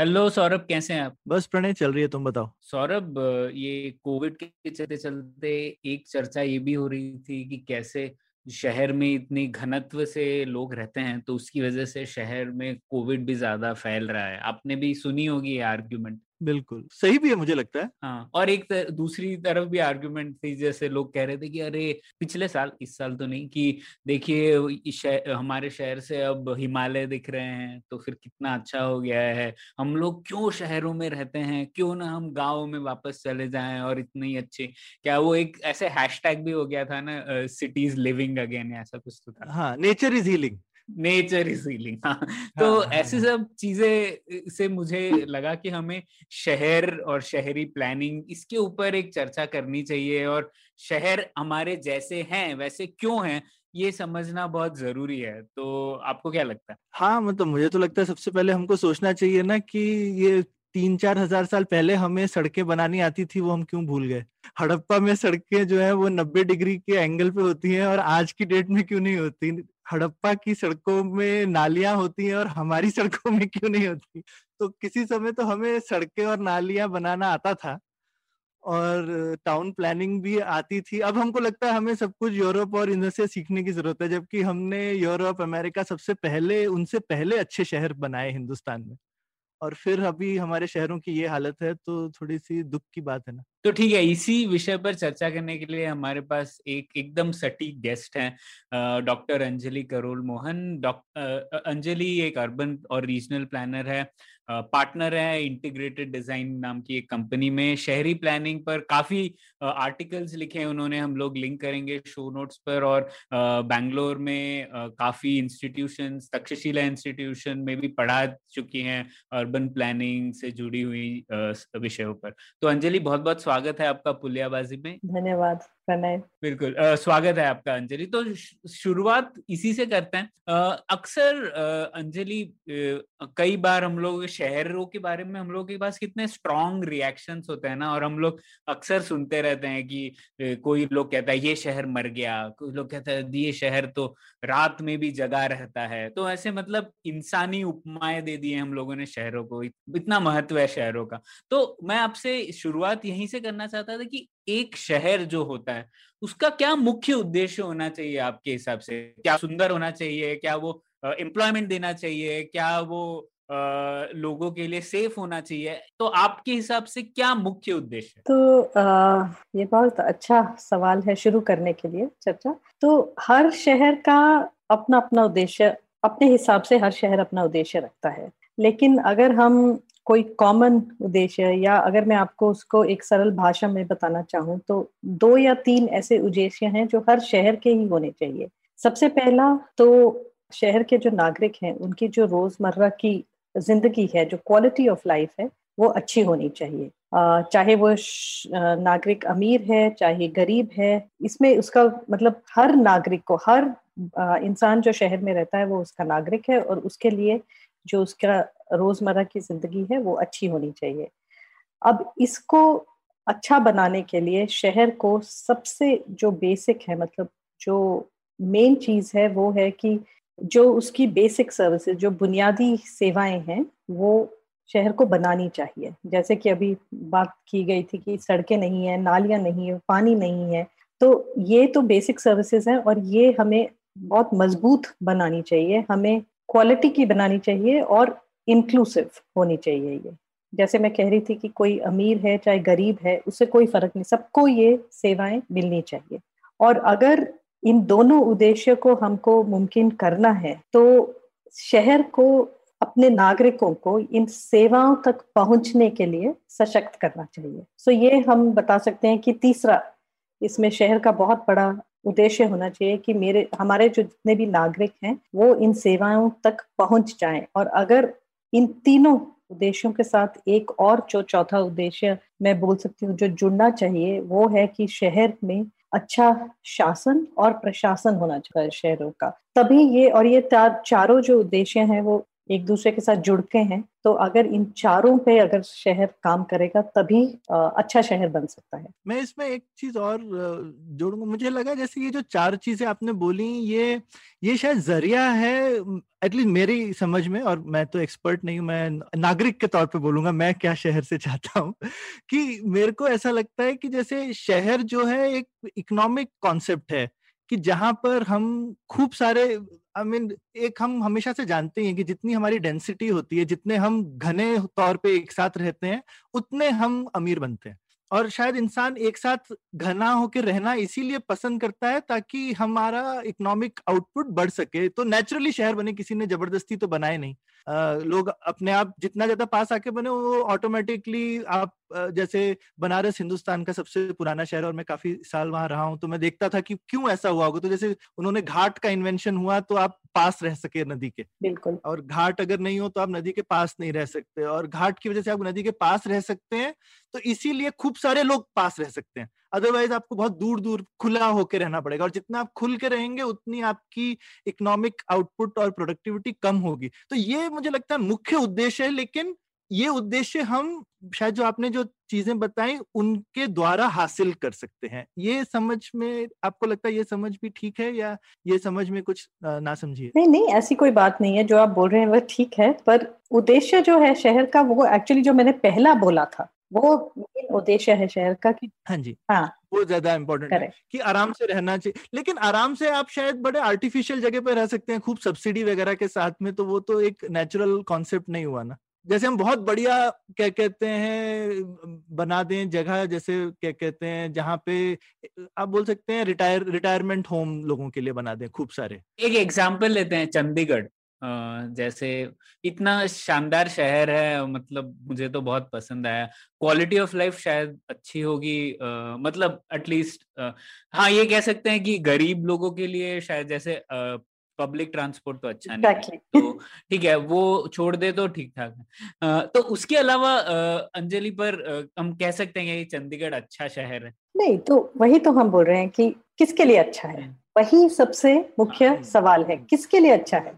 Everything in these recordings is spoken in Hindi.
हेलो सौरभ कैसे हैं आप? बस प्रणय चल रही है तुम बताओ। सौरभ ये कोविड के चलते चलते एक चर्चा ये भी हो रही थी कि कैसे शहर में इतनी घनत्व से लोग रहते हैं तो उसकी वजह से शहर में कोविड भी ज़्यादा फैल रहा है। आपने भी सुनी होगी ये आर्ग्यूमेंट। बिल्कुल सही भी है मुझे लगता है। हाँ और एक तर, दूसरी तरफ़ भी आर्ग्यूमेंट थी जैसे लोग कह रहे थे कि अरे पिछले साल इस साल तो नहीं कि देखिए हमारे शहर से अब हिमालय दिख रहे हैं तो फिर कितना अच्छा हो गया है। हम लोग क्यों शहरों में रहते हैं? क्यों ना हम गाँव में वापस चले जाए और इतने ही अच्छे? क्या वो एक ऐसे हैशटैग भी हो गया था ना सिटीज़ लिविंग अगेन ऐसा कुछ तो था? हाँ nature is healing nature is healing. हाँ तो हाँ, ऐसी हाँ, सब चीज़ें से मुझे लगा कि हमें शहर और शहरी प्लानिंग इसके ऊपर एक चर्चा करनी चाहिए और शहर हमारे जैसे हैं वैसे क्यों हैं ये समझना बहुत ज़रूरी है। तो आपको क्या लगता है? हाँ मतलब मुझे तो लगता है सबसे पहले हमको सोचना चाहिए ना कि ये तीन चार हज़ार साल पहले हमें सड़कें बनानी आती थी वो हम क्यों भूल गए? हड़प्पा में सड़कें जो है वो नब्बे डिग्री के एंगल पे होती हैं और आज की डेट में क्यों नहीं होती? हड़प्पा की सड़कों में नालियाँ होती हैं और हमारी सड़कों में क्यों नहीं होती? तो किसी समय तो हमें सड़कें और नालियाँ बनाना आता था और टाउन प्लानिंग भी आती थी। अब हमको लगता है हमें सब कुछ यूरोप और इधर से सीखने की ज़रूरत है, जबकि हमने यूरोप, अमेरिका सबसे पहले, उनसे पहले अच्छे शहर बनाए हिंदुस्तान में। और फिर अभी हमारे शहरों की ये हालत है तो थोड़ी सी दुख की बात है ना। तो ठीक है, इसी विषय पर चर्चा करने के लिए हमारे पास एक एकदम सटीक गेस्ट हैं डॉक्टर अंजलि करोल मोहन। डॉक्टर अंजलि एक अर्बन और रीजनल प्लानर है पार्टनर है इंटीग्रेटेड डिज़ाइन नाम की एक कंपनी में। शहरी प्लानिंग पर काफ़ी आर्टिकल्स लिखे हैं उन्होंने, हम लोग लिंक करेंगे शो नोट्स पर और बैंगलोर में काफ़ी इंस्टीट्यूशन तक्षशिला इंस्टीट्यूशन में भी पढ़ा चुकी हैं अर्बन प्लानिंग से जुड़ी हुई विषयों पर। तो अंजलि बहुत बहुत स्वागत है आपका पुलियाबाजी में। धन्यवाद। प्रणय बिल्कुल स्वागत है आपका, अंजलि। तो शुरुआत इसी से करते हैं। अक्सर अंजलि कई बार हम लोग शहरों के बारे में, हम लोग के पास कितने स्ट्रॉन्ग रिएक्शंस होते हैं ना, और हम लोग अक्सर सुनते रहते हैं कि कोई लोग कहता है, ये शहर मर गया। कोई लोग कहता है, ये शहर तो रात में भी जगा रहता है। तो ऐसे मतलब इंसानी उपमाएँ दे दिए हम लोगों ने शहरों को। इतना महत्व है शहरों का। तो मैं आपसे शुरुआत यहीं से करना चाहता था कि एक शहर जो होता है उसका क्या मुख्य उद्देश्य होना चाहिए आपके हिसाब से? क्या सुंदर होना चाहिए? क्या वो एम्प्लॉयमेंट देना चाहिए? क्या वो लोगों के लिए सेफ़ होना चाहिए? तो आपके हिसाब से क्या मुख्य उद्देश्य तो आ, ये बहुत अच्छा सवाल है शुरू करने के लिए चर्चा। तो हर शहर का अपना अपना उद्देश्य अपने हिसाब से हर शहर अपना उद्देश्य रखता है। लेकिन अगर हम कोई कॉमन उद्देश्य या अगर मैं आपको उसको एक सरल भाषा में बताना चाहूँ तो दो या तीन ऐसे उद्देश्य हैं जो हर शहर के ही होने चाहिए। सबसे पहला तो शहर के जो नागरिक हैं, उनकी जो रोज़मर्रा की ज़िंदगी है, जो क्वालिटी ऑफ़ लाइफ है, वो अच्छी होनी चाहिए। चाहे वो नागरिक अमीर है, चाहे गरीब है, इसमें उसका मतलब हर नागरिक को, हर इंसान जो शहर में रहता है, वो उसका नागरिक है और उसके लिए जो उसका रोज़मर्रा की ज़िंदगी है, वो अच्छी होनी चाहिए। अब इसको अच्छा बनाने के लिए शहर को सबसे जो बेसिक है मतलब जो मेन चीज़ है, वो है कि जो उसकी बेसिक सर्विसेज़ जो बुनियादी सेवाएँ हैं, वो शहर को बनानी चाहिए। जैसे कि अभी बात की गई थी कि सड़कें नहीं है, नालियाँ नहीं है, पानी नहीं है तो ये तो बेसिक सर्विसेज़ हैं और ये हमें बहुत मज़बूत बनानी चाहिए। हमें क्वालिटी की बनानी चाहिए और इंक्लूसिव होनी चाहिए ये। जैसे मैं कह रही थी कि कोई अमीर है, चाहे गरीब है, उससे कोई फ़र्क नहीं। सबको ये सेवाएँ मिलनी चाहिए। और अगर इन दोनों उद्देश्य को हमको मुमकिन करना है तो शहर को, अपने नागरिकों को इन सेवाओं तक पहुँचने के लिए सशक्त करना चाहिए। सो ये हम बता सकते हैं कि तीसरा, इसमें शहर का बहुत बड़ा उद्देश्य होना चाहिए कि मेरे, हमारे जो जितने भी नागरिक हैं, वो इन सेवाओं तक पहुँच जाएँ। और अगर इन तीनों उद्देश्यों के साथ एक और जो चौथा उद्देश्य मैं बोल सकती हूँ जो जुड़ना चाहिए, वो है कि शहर में अच्छा शासन और प्रशासन होना चाहिए शहरों का। तभी ये, और ये चारों जो उद्देश्य हैं, वो एक दूसरे के साथ जुड़ के हैं तो अगर इन चारों पे अगर शहर काम करेगा, तभी अच्छा शहर बन सकता है। मैं इसमें एक चीज़ और जोड़ूँगा। मुझे लगा जैसे ये जो चार चीज़ें आपने बोली, ये ये शायद ज़रिया है एटलीस्ट मेरी समझ में, और मैं तो एक्सपर्ट नहीं हूँ, मैं नागरिक के तौर पे बोलूँगा, मैं क्या शहर से चाहता हूँ, कि मेरे को ऐसा लगता है कि जैसे शहर जो है, एक इकोनॉमिक कॉन्सेप्ट है। कि जहाँ पर हम खूब सारे आई I मीन mean, एक हम हमेशा से जानते हैं कि जितनी हमारी डेंसिटी होती है जितने हम घने तौर पे एक साथ रहते हैं उतने हम अमीर बनते हैं। और शायद इंसान एक साथ घना होकर रहना इसीलिए पसंद करता है ताकि हमारा इकोनॉमिक आउटपुट बढ़ सके। तो नेचुरली शहर बने किसी ने ज़बरदस्ती तो बनाए नहीं। आ, लोग अपने आप जितना ज़्यादा पास आके बने वो ऑटोमेटिकली आप जैसे बनारस हिंदुस्तान का सबसे पुराना शहर और मैं काफ़ी साल वहाँ रहा हूँ तो मैं देखता था कि क्यों ऐसा हुआ होगा? तो जैसे उन्होंने घाट का इन्वेंशन हुआ तो आप पास रह सके नदी के। बिल्कुल। और घाट अगर नहीं हो तो आप नदी के पास नहीं रह सकते और घाट की वजह से आप नदी के पास रह सकते हैं तो इसीलिए खूब सारे लोग पास रह सकते हैं। अदरवाइज़ आपको बहुत दूर दूर खुला होकर रहना पड़ेगा और जितना आप खुल के रहेंगे उतनी आपकी इकोनॉमिक आउटपुट और प्रोडक्टिविटी कम होगी। तो ये मुझे लगता है मुख्य उद्देश्य है लेकिन ये उद्देश्य हम शायद जो आपने जो चीज़ें बताई उनके द्वारा हासिल कर सकते हैं। ये समझ में आपको लगता है ये समझ भी ठीक है या ये समझ में कुछ ना समझिए? नहीं नहीं ऐसी कोई बात नहीं है जो आप बोल रहे हैं वह ठीक है पर उद्देश्य जो है शहर का वो एक्चुअली जो मैंने पहला बोला था वो उद्देश्य है शहर का कि हाँ जी। हाँ। वो ज़्यादा इम्पोर्टेंट है कि आराम से रहना चाहिए लेकिन आराम से आप शायद बड़े आर्टिफिशियल जगह पे रह सकते हैं खूब सब्सिडी वगैरह के साथ में तो वो तो एक नेचुरल कॉन्सेप्ट नहीं हुआ ना। जैसे हम बहुत बढ़िया क्या कहते हैं, बना दें जगह जैसे क्या कहते हैं, जहाँ पे आप बोल सकते हैं रिटायर, रिटायरमेंट होम लोगों के लिए बना दें खूब सारे। एक एग्ज़ाम्पल लेते हैं, चंडीगढ़। जैसे इतना शानदार शहर है मतलब मुझे तो बहुत पसंद आया। क्वालिटी ऑफ़ लाइफ शायद अच्छी होगी मतलब एटलीस्ट हाँ ये कह सकते हैं कि गरीब लोगों के लिए शायद जैसे पब्लिक ट्रांसपोर्ट तो अच्छा नहीं है। तो ठीक है वो छोड़ दे तो ठीक ठाक है। तो उसके अलावा अंजलि पर हम कह सकते हैं कि चंडीगढ़ अच्छा शहर है। नहीं तो वही तो हम बोल रहे हैं कि किसके लिए अच्छा है? हम्म। वही सबसे मुख्य हाँ, सवाल है किसके लिए अच्छा है?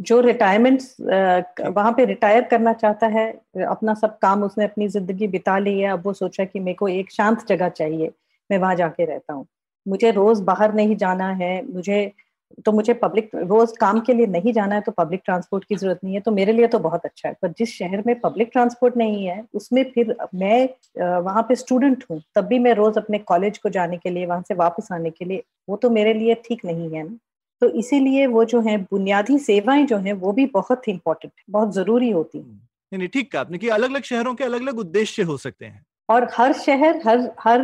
जो रिटायरमेंट वहाँ पे रिटायर करना चाहता है अपना सब काम उसने अपनी ज़िंदगी बिता ली है अब वो सोचा कि मेरे को एक शांत जगह चाहिए मैं वहाँ जाके रहता हूँ। मुझे रोज बाहर नहीं जाना है मुझे तो मुझे पब्लिक रोज काम के लिए नहीं जाना है तो पब्लिक ट्रांसपोर्ट की ज़रूरत नहीं है तो मेरे लिए तो बहुत अच्छा है। पर जिस शहर में पब्लिक ट्रांसपोर्ट नहीं है उसमें फिर मैं वहाँ पे स्टूडेंट हूँ तब भी मैं रोज अपने कॉलेज को जाने के लिए वहाँ से वापस आने के लिए वो तो मेरे लिए ठीक नहीं है ना। तो इसीलिए वो जो है बुनियादी सेवाएँ जो है वो भी बहुत इंपॉर्टेंट बहुत ज़रूरी होती है। नहीं ठीक कहा आपने कि अलग अलग शहरों के अलग अलग उद्देश्य हो सकते हैं। और हर शहर हर हर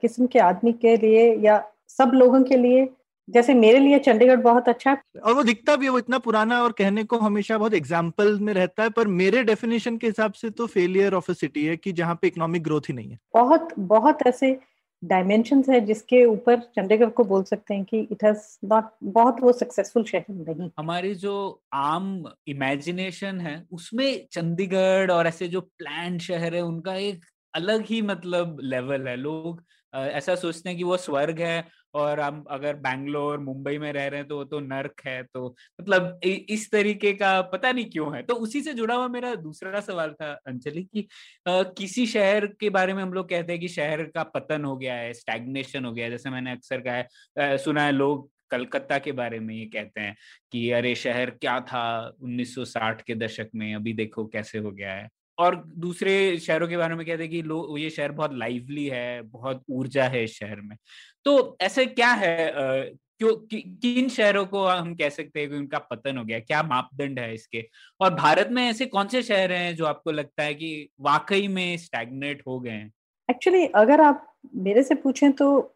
किस्म के आदमी के लिए या सब लोगों के लिए जैसे मेरे लिए चंडीगढ़ बहुत अच्छा है। और वो दिखता भी है वो इतना पुराना और कहने को हमेशा बहुत एग्ज़ाम्पल में रहता है पर मेरे डेफिनेशन के हिसाब से तो फेलियर ऑफ़ अ सिटी है कि जहाँ पे इकोनॉमिक ग्रोथ ही नहीं है। बहुत बहुत ऐसे डायमेंशन है जिसके ऊपर चंडीगढ़ को बोल सकते हैं कि इट हैज़ नॉट बहुत वो सक्सेसफुल शहर नहीं। हमारी जो आम इमेजिनेशन है उसमें चंडीगढ़ और ऐसे जो प्लान शहर है उनका एक अलग ही मतलब लेवल है। लोग ऐसा सोचते हैं कि वो स्वर्ग है और हम अगर बैंगलोर मुंबई में रह रहे हैं तो वो तो नर्क है तो मतलब इस तरीके का पता नहीं क्यों है। तो उसी से जुड़ा हुआ मेरा दूसरा सवाल था अंजलि कि आ, किसी शहर के बारे में हम लोग कहते हैं कि शहर का पतन हो गया है स्टैग्नेशन हो गया है जैसे मैंने अक्सर कहा है सुना है लोग कलकत्ता के बारे में ये कहते हैं कि अरे शहर क्या था 1960 के दशक में अभी देखो कैसे हो गया है। और दूसरे शहरों के बारे में कहते हैं कि लोग ये शहर बहुत लाइवली है बहुत ऊर्जा है इस शहर में। तो ऐसे क्या है क्यों कि, किन शहरों को हम कह सकते हैं कि उनका पतन हो गया क्या मापदंड है इसके? और भारत में ऐसे कौन से शहर हैं जो आपको लगता है कि वाकई में स्टैग्नेट हो गए हैं? एक्चुअली अगर आप मेरे से पूछें तो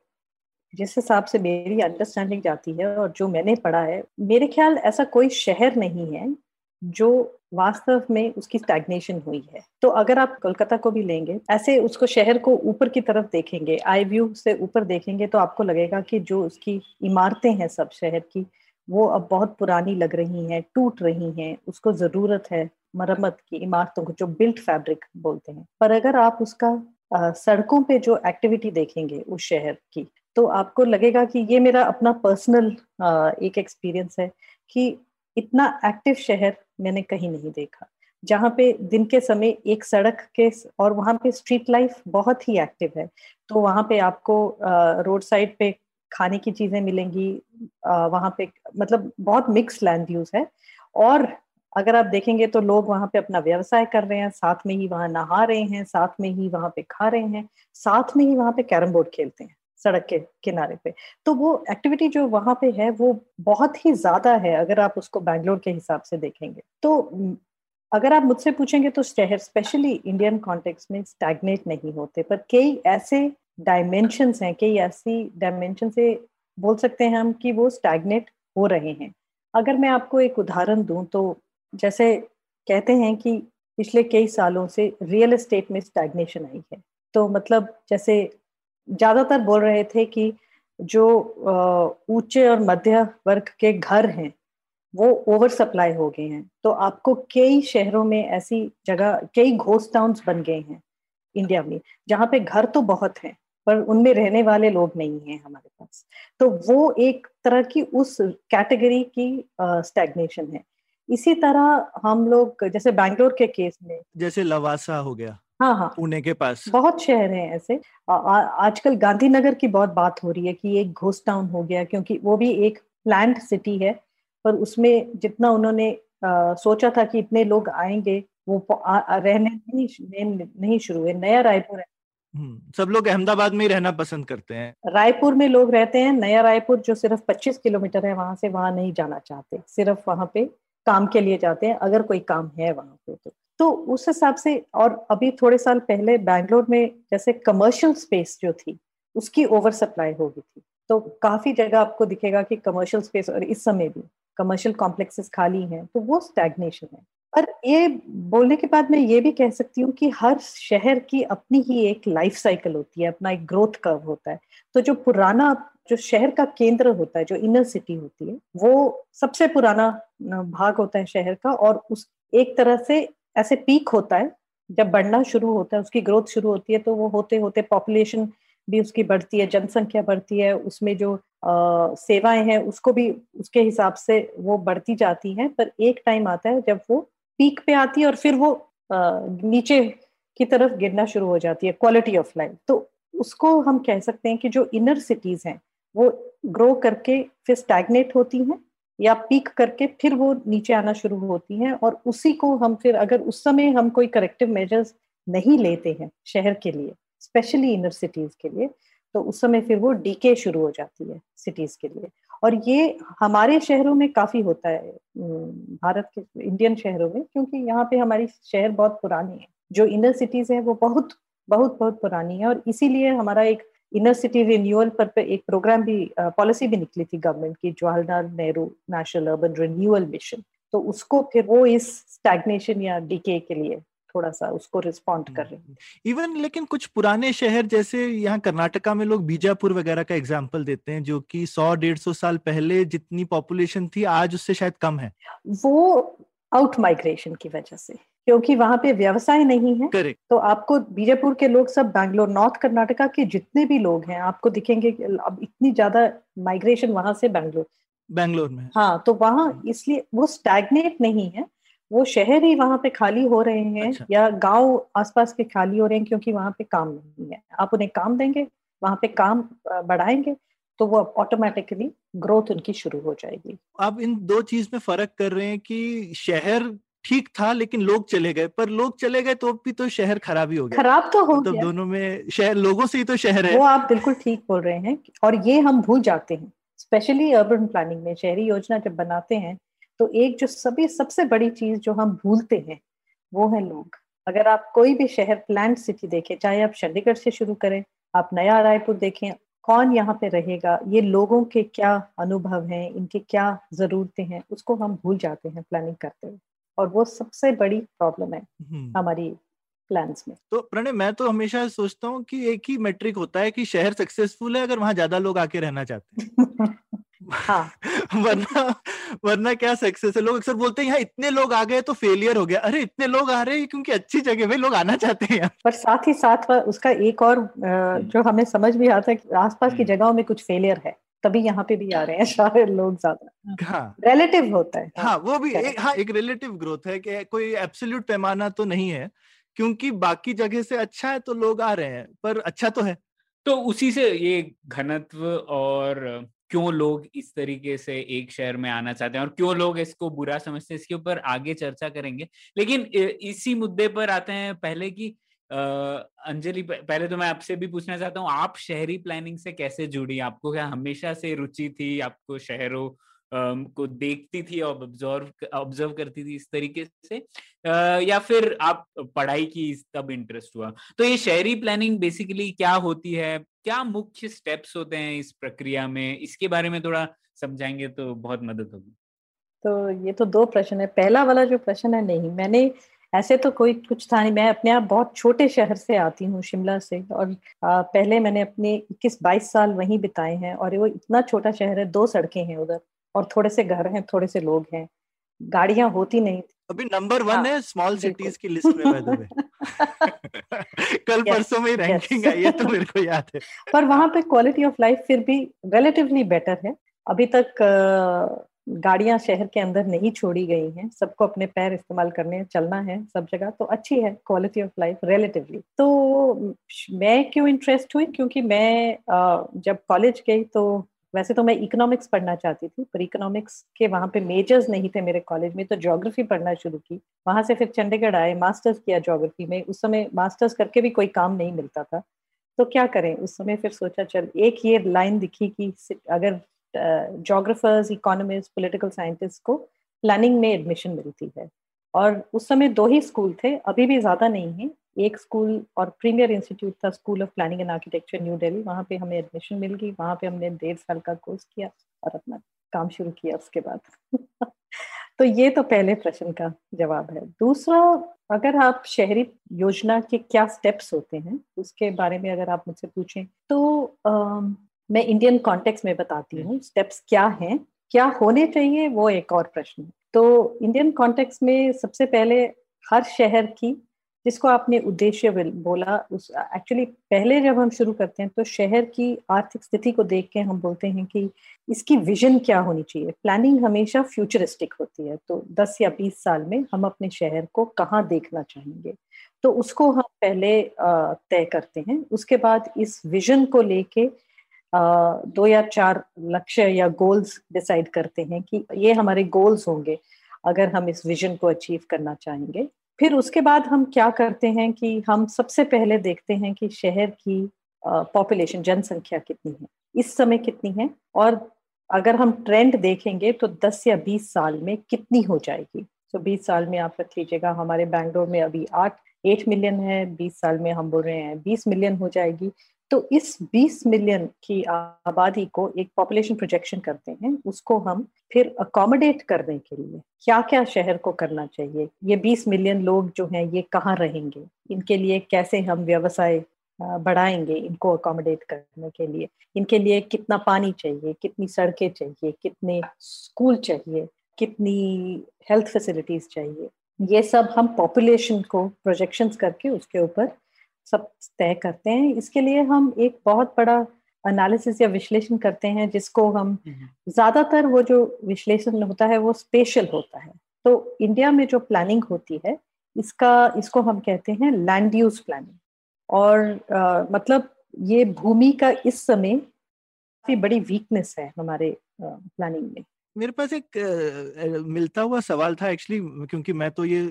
जिस हिसाब से मेरी अंडरस्टैंडिंग जाती है और जो मैंने पढ़ा है मेरे ख्याल ऐसा कोई शहर नहीं है जो वास्तव में उसकी स्टैग्नेशन हुई है। तो अगर आप कोलकाता को भी लेंगे ऐसे उसको शहर को ऊपर की तरफ़ देखेंगे आई व्यू से ऊपर देखेंगे तो आपको लगेगा कि जो उसकी इमारतें हैं सब शहर की वो अब बहुत पुरानी लग रही हैं टूट रही हैं उसको ज़रूरत है मरम्मत की इमारतों को जो बिल्ट फैब्रिक बोलते हैं। पर अगर आप उसका आ, सड़कों पे जो एक्टिविटी देखेंगे उस शहर की तो आपको लगेगा कि ये मेरा अपना पर्सनल एक एक्सपीरियंस है कि इतना एक्टिव शहर मैंने कहीं नहीं देखा। जहाँ पे दिन के समय एक सड़क के और वहाँ पे स्ट्रीट लाइफ बहुत ही एक्टिव है। तो वहाँ पे आपको रोड साइड पे खाने की चीज़ें मिलेंगी वहाँ पे मतलब बहुत मिक्स लैंड यूज़ है। और अगर आप देखेंगे तो लोग वहाँ पे अपना व्यवसाय कर रहे हैं, साथ में ही वहाँ नहा रहे हैं, साथ में ही वहाँ पे खा रहे हैं, साथ में ही वहाँ पे कैरम बोर्ड खेलते हैं। सड़क के किनारे पे। तो वो एक्टिविटी जो वहाँ पे है, वो बहुत ही ज़्यादा है अगर आप उसको बैंगलोर के हिसाब से देखेंगे। तो अगर आप मुझसे पूछेंगे तो शहर स्पेशली इंडियन कॉन्टेक्स्ट में स्टैगनेट नहीं होते, पर कई ऐसे डायमेंशन हैं, कई ऐसी डायमेंशन से बोल सकते हैं हम कि वो स्टैगनेट हो रहे हैं। अगर मैं आपको एक उदाहरण दूँ तो जैसे कहते हैं कि पिछले कई सालों से रियल एस्टेट में स्टैग्नेशन आई है। तो मतलब जैसे ज़्यादातर बोल रहे थे कि जो ऊँचे और मध्य वर्ग के घर हैं, वो ओवर सप्लाई हो गए हैं। तो आपको कई शहरों में ऐसी जगह, कई घोस्ट टाउन्स बन गए हैं इंडिया में, जहाँ पे घर तो बहुत हैं, पर उनमें रहने वाले लोग नहीं हैं हमारे पास। तो वो एक तरह की उस कैटेगरी की स्टैग्नेशन है। इसी तरह हम लोग, जैसे बैंगलोर के केस में जैसे लवासा हो गया। हाँ हाँ। पुणे के पास। बहुत शहर हैं ऐसे। आ, आ, आजकल गांधीनगर की बहुत बात हो रही है कि एक घोस्ट टाउन हो गया क्योंकि वो भी एक प्लान्ड सिटी है पर उसमें जितना उन्होंने आ, सोचा था कि इतने लोग आएँगे वो आ, आ, रहने नहीं नहीं शुरू हुए। नया रायपुर है। हम्म, सब लोग अहमदाबाद में ही रहना पसंद करते हैं। रायपुर में लोग रहते हैं। नया रायपुर जो सिर्फ़ 25 किलोमीटर है वहाँ से वहाँ नहीं जाना चाहते। सिर्फ़ वहाँ पे काम के लिए जाते हैं। अगर कोई काम है वहाँ पे तो। तो उस हिसाब से, और अभी थोड़े साल पहले बैंगलोर में जैसे कमर्शियल स्पेस जो थी, उसकी ओवर सप्लाई हो गई थी। तो काफ़ी जगह आपको दिखेगा कि कमर्शियल स्पेस और इस समय भी कमर्शियल कॉम्प्लेक्सेस खाली हैं तो वो स्टैग्नेशन है। पर ये बोलने के बाद मैं ये भी कह सकती हूँ कि हर शहर की अपनी ही एक लाइफ साइकिल होती है, अपना एक ग्रोथ कर्व होता है। तो जो पुराना, जो शहर का केंद्र होता है, जो इनर सिटी होती है, वो सबसे पुराना भाग होता है शहर का, और उस एक तरह से ऐसे पीक होता है जब बढ़ना शुरू होता है उसकी ग्रोथ शुरू होती है तो वो होते होते पॉपुलेशन भी उसकी बढ़ती है जनसंख्या बढ़ती है उसमें जो आ, सेवाएँ हैं उसको भी उसके हिसाब से वो बढ़ती जाती हैं पर एक टाइम आता है जब वो पीक पे आती है और फिर वो आ, नीचे की तरफ़ गिरना शुरू हो जाती है क्वालिटी ऑफ़ लाइफ तो उसको हम कह सकते हैं कि जो इनर सिटीज़ हैं वो ग्रो करके फिर स्टैगनेट होती हैं या पीक करके फिर वो नीचे आना शुरू होती हैं और उसी को हम फिर अगर उस समय हम कोई करेक्टिव मेजर्स नहीं लेते हैं शहर के लिए स्पेशली इनर सिटीज़ के लिए तो उस समय फिर वो डीके शुरू हो जाती है सिटीज़ के लिए। और ये हमारे शहरों में काफ़ी होता है भारत के इंडियन शहरों में, क्योंकि यहाँ पे हमारी शहर बहुत पुरानी है। जो इनर सिटीज़ है वो बहुत बहुत बहुत पुरानी है और इसीलिए हमारा एक इनर सिटी रिन्यूअल पर पे एक प्रोग्राम भी पॉलिसी भी निकली थी गवर्नमेंट की Jawaharlal Nehru national urban renewal mission तो उसको फिर वो इस स्टैग्नेशन या डीके के लिए थोड़ा सा उसको रिस्पॉन्ड कर रहे हैं। इवन हम्म, लेकिन कुछ पुराने शहर जैसे यहाँ कर्नाटका में लोग बीजापुर वगैरह का एग्ज़ाम्पल देते हैं जो कि सौ डेढ़ सौ साल पहले जितनी पॉपुलेशन थी आज उससे शायद कम है। वो आउट माइग्रेशन की वजह से। क्योंकि वहाँ पे व्यवसाय नहीं है Correct. तो आपको बीजापुर के लोग सब बैंगलोर नॉर्थ कर्नाटका के जितने भी लोग हैं आपको दिखेंगे अब इतनी ज़्यादा माइग्रेशन वहाँ से बैंगलोर बैंगलोर में हाँ तो वहाँ इसलिए वो स्टैगनेट नहीं है वो शहर ही वहाँ पे खाली हो रहे हैं अच्छा। या गाँव आसपास के खाली हो रहे हैं क्योंकि वहाँ पे काम नहीं है आप उन्हें काम देंगे वहाँ पे काम बढ़ाएँगे तो वो ऑटोमेटिकली ग्रोथ उनकी शुरू हो जाएगी आप इन दो चीज़ में फ़र्क कर रहे हैं कि शहर ठीक था लेकिन लोग चले गए। पर लोग चले गए तो भी तो शहर खराब ही हो गया। खराब तो हो तो गया। दोनों में शहर लोगों से ही तो शहर है। वो आप बिल्कुल ठीक बोल रहे हैं और ये हम भूल जाते हैं। स्पेशली अर्बन प्लानिंग में शहरी योजना जब बनाते हैं तो एक जो सभी सबसे बड़ी चीज़ जो हम भूलते हैं वो है लोग। अगर आप कोई भी शहर प्लान सिटी देखें चाहे आप चंडीगढ़ से शुरू करें आप नया रायपुर देखें कौन यहाँ पे रहेगा? ये लोगों के क्या अनुभव हैं? इनकी क्या जरूरतें हैं? उसको हम भूल जाते हैं प्लानिंग करते हुए। और वो सबसे बड़ी प्रॉब्लम है हम्म। हमारी प्लान्स में। तो प्रणय मैं तो हमेशा सोचता हूँ कि एक ही मेट्रिक होता है कि शहर सक्सेसफुल है अगर वहाँ ज़्यादा लोग आके रहना चाहते हैं। हाँ। वरना वरना क्या सक्सेस है? लोग अक्सर बोलते हैं यहाँ इतने लोग आ गए तो फेलियर हो गया। अरे इतने लोग आ रहे हैं क्योंकि अच्छी जगह में लोग आना चाहते हैं पर साथ ही साथ उसका एक और जो हमें समझ भी आता है कि आसपास की जगहों में कुछ फेलियर है। तभी यहाँ पे भी आ रहे हैं सारे लोग ज़्यादा। हाँ। रिलेटिव होता है। हाँ वो भी एक, हाँ एक रिलेटिव ग्रोथ है कि कोई एब्सोल्यूट पैमाना तो नहीं है क्योंकि बाकी जगह से अच्छा है तो लोग आ रहे हैं पर अच्छा तो है। तो उसी से ये घनत्व और क्यों लोग इस तरीके से एक शहर में आना चाहते हैं और क्यों लोग इसको बुरा समझते हैं इसके ऊपर आगे चर्चा करेंगे। लेकिन इसी मुद्दे पर आते हैं पहले की अंजलि पहले तो मैं आपसे भी पूछना चाहता हूँ, आप शहरी प्लानिंग से कैसे जुड़ी? आपको क्या हमेशा से रुचि थी? आपको शहरों को देखती थी और ऑब्ज़र्व ऑब्ज़र्व करती थी इस तरीके से? या फिर आप पढ़ाई की तब इंटरेस्ट हुआ? तो ये शहरी प्लानिंग बेसिकली क्या होती है? क्या मुख्य स्टेप्स होते हैं इस प्रक्रिया में? इसके बारे में थोड़ा समझाएँगे तो बहुत मदद होगी। तो ये तो दो प्रश्न है। पहला वाला जो प्रश्न है, नहीं, मैंने ऐसे तो कोई कुछ था नहीं। मैं अपने आप बहुत छोटे शहर से आती हूँ शिमला से। और आ, पहले मैंने अपने इक्कीस बाईस साल वहीं बिताए हैं और वो इतना छोटा शहर है दो सड़कें हैं उधर और थोड़े से घर हैं थोड़े से लोग हैं। गाड़ियाँ होती नहीं थी। अभी नंबर वन हाँ, है स्मॉल सिटीज़ की लिस्ट में कल yes, परसों में रैंकिंग yes. आई है तो मेरे को याद है। पर वहाँ पे क्वालिटी ऑफ़ लाइफ फिर भी रिलेटिवली बेटर है। अभी तक गाड़ियाँ शहर के अंदर नहीं छोड़ी गई हैं। सबको अपने पैर इस्तेमाल करने, चलना है सब जगह। तो अच्छी है क्वालिटी ऑफ़ लाइफ रिलेटिवली तो मैं क्यों इंटरेस्ट हुई? क्योंकि मैं जब कॉलेज गई तो वैसे तो मैं इकोनॉमिक्स पढ़ना चाहती थी, पर इकोनॉमिक्स के वहाँ पे मेजर्स नहीं थे मेरे कॉलेज में तो ज्योग्राफी पढ़ना शुरू की। वहाँ से फिर चंडीगढ़ आए मास्टर्स किया ज्योग्राफी में। उस समय मास्टर्स करके भी कोई काम नहीं मिलता था। तो क्या करें? उस समय फिर सोचा, चल, एक ये लाइन दिखी कि अगर जोग्राफर्स इकोनॉमिस्ट पॉलिटिकल साइंटिस्ट को प्लानिंग में एडमिशन मिलती है। और उस समय दो ही स्कूल थे, अभी भी ज़्यादा नहीं है। एक स्कूल और प्रीमियर इंस्टीट्यूट था school of planning and architecture new Delhi वहाँ पे हमें एडमिशन मिल गई। वहाँ पे हमने डेढ़ साल का कोर्स किया और अपना काम शुरू किया उसके बाद। तो ये तो पहले प्रश्न का जवाब है। दूसरा, अगर आप शहरी योजना के क्या स्टेप्स होते हैं, उसके बारे में अगर आप मुझसे पूछें तो मैं इंडियन कॉन्टेक्स्ट में बताती हूँ स्टेप्स क्या हैं, क्या होने चाहिए, वो एक और प्रश्न है। तो इंडियन कॉन्टेक्स्ट में सबसे पहले हर शहर की, जिसको आपने उद्देश्य बोला उस एक्चुअली पहले जब हम शुरू करते हैं तो शहर की आर्थिक स्थिति को देख के हम बोलते हैं कि इसकी विजन क्या होनी चाहिए। प्लानिंग हमेशा फ्यूचरिस्टिक होती है तो 10 या 20 साल में हम अपने शहर को कहाँ देखना चाहेंगे। तो उसको हम पहले तय करते हैं, उसके बाद इस विजन को लेके दो या चार लक्ष्य या गोल्स डिसाइड करते हैं कि ये हमारे गोल्स होंगे, अगर हम इस विजन को अचीव करना चाहेंगे। फिर उसके बाद हम क्या करते हैं कि हम सबसे पहले देखते हैं कि शहर की पॉपुलेशन जनसंख्या कितनी है, इस समय कितनी है, और अगर हम ट्रेंड देखेंगे तो 10 या 20 साल में कितनी हो जाएगी। तो 20 साल में आप रख लीजिएगा, हमारे बैंगलोर में अभी आठ एट मिलियन है 20 साल में हम बोल रहे हैं 20 मिलियन हो जाएगी। तो इस 20 मिलियन की आबादी को एक पॉपुलेशन प्रोजेक्शन करते हैं, उसको हम फिर अकोमोडेट करने के लिए क्या क्या शहर को करना चाहिए? ये 20 मिलियन लोग जो हैं, ये कहाँ रहेंगे? इनके लिए कैसे हम व्यवसाय बढ़ाएँगे इनको अकोमोडेट करने के लिए? इनके लिए कितना पानी चाहिए? कितनी सड़कें चाहिए? कितने स्कूल चाहिए? कितनी हेल्थ फैसिलिटीज़ चाहिए? ये सब हम पॉपुलेशन को प्रोजेक्शंस करके उसके ऊपर सब तय करते हैं। इसके लिए हम एक बहुत बड़ा एनालिसिस या विश्लेषण करते हैं जिसको हम ज़्यादातर वो जो विश्लेषण होता है वो स्पेशल होता है। तो इंडिया में जो प्लानिंग होती है इसका इसको हम कहते हैं लैंड यूज़ प्लानिंग और आ, मतलब ये भूमि का इस समय काफ़ी बड़ी वीकनेस है हमारे प्लानिंग में। मेरे पास एक मिलता हुआ सवाल था एक्चुअली क्योंकि मैं तो ये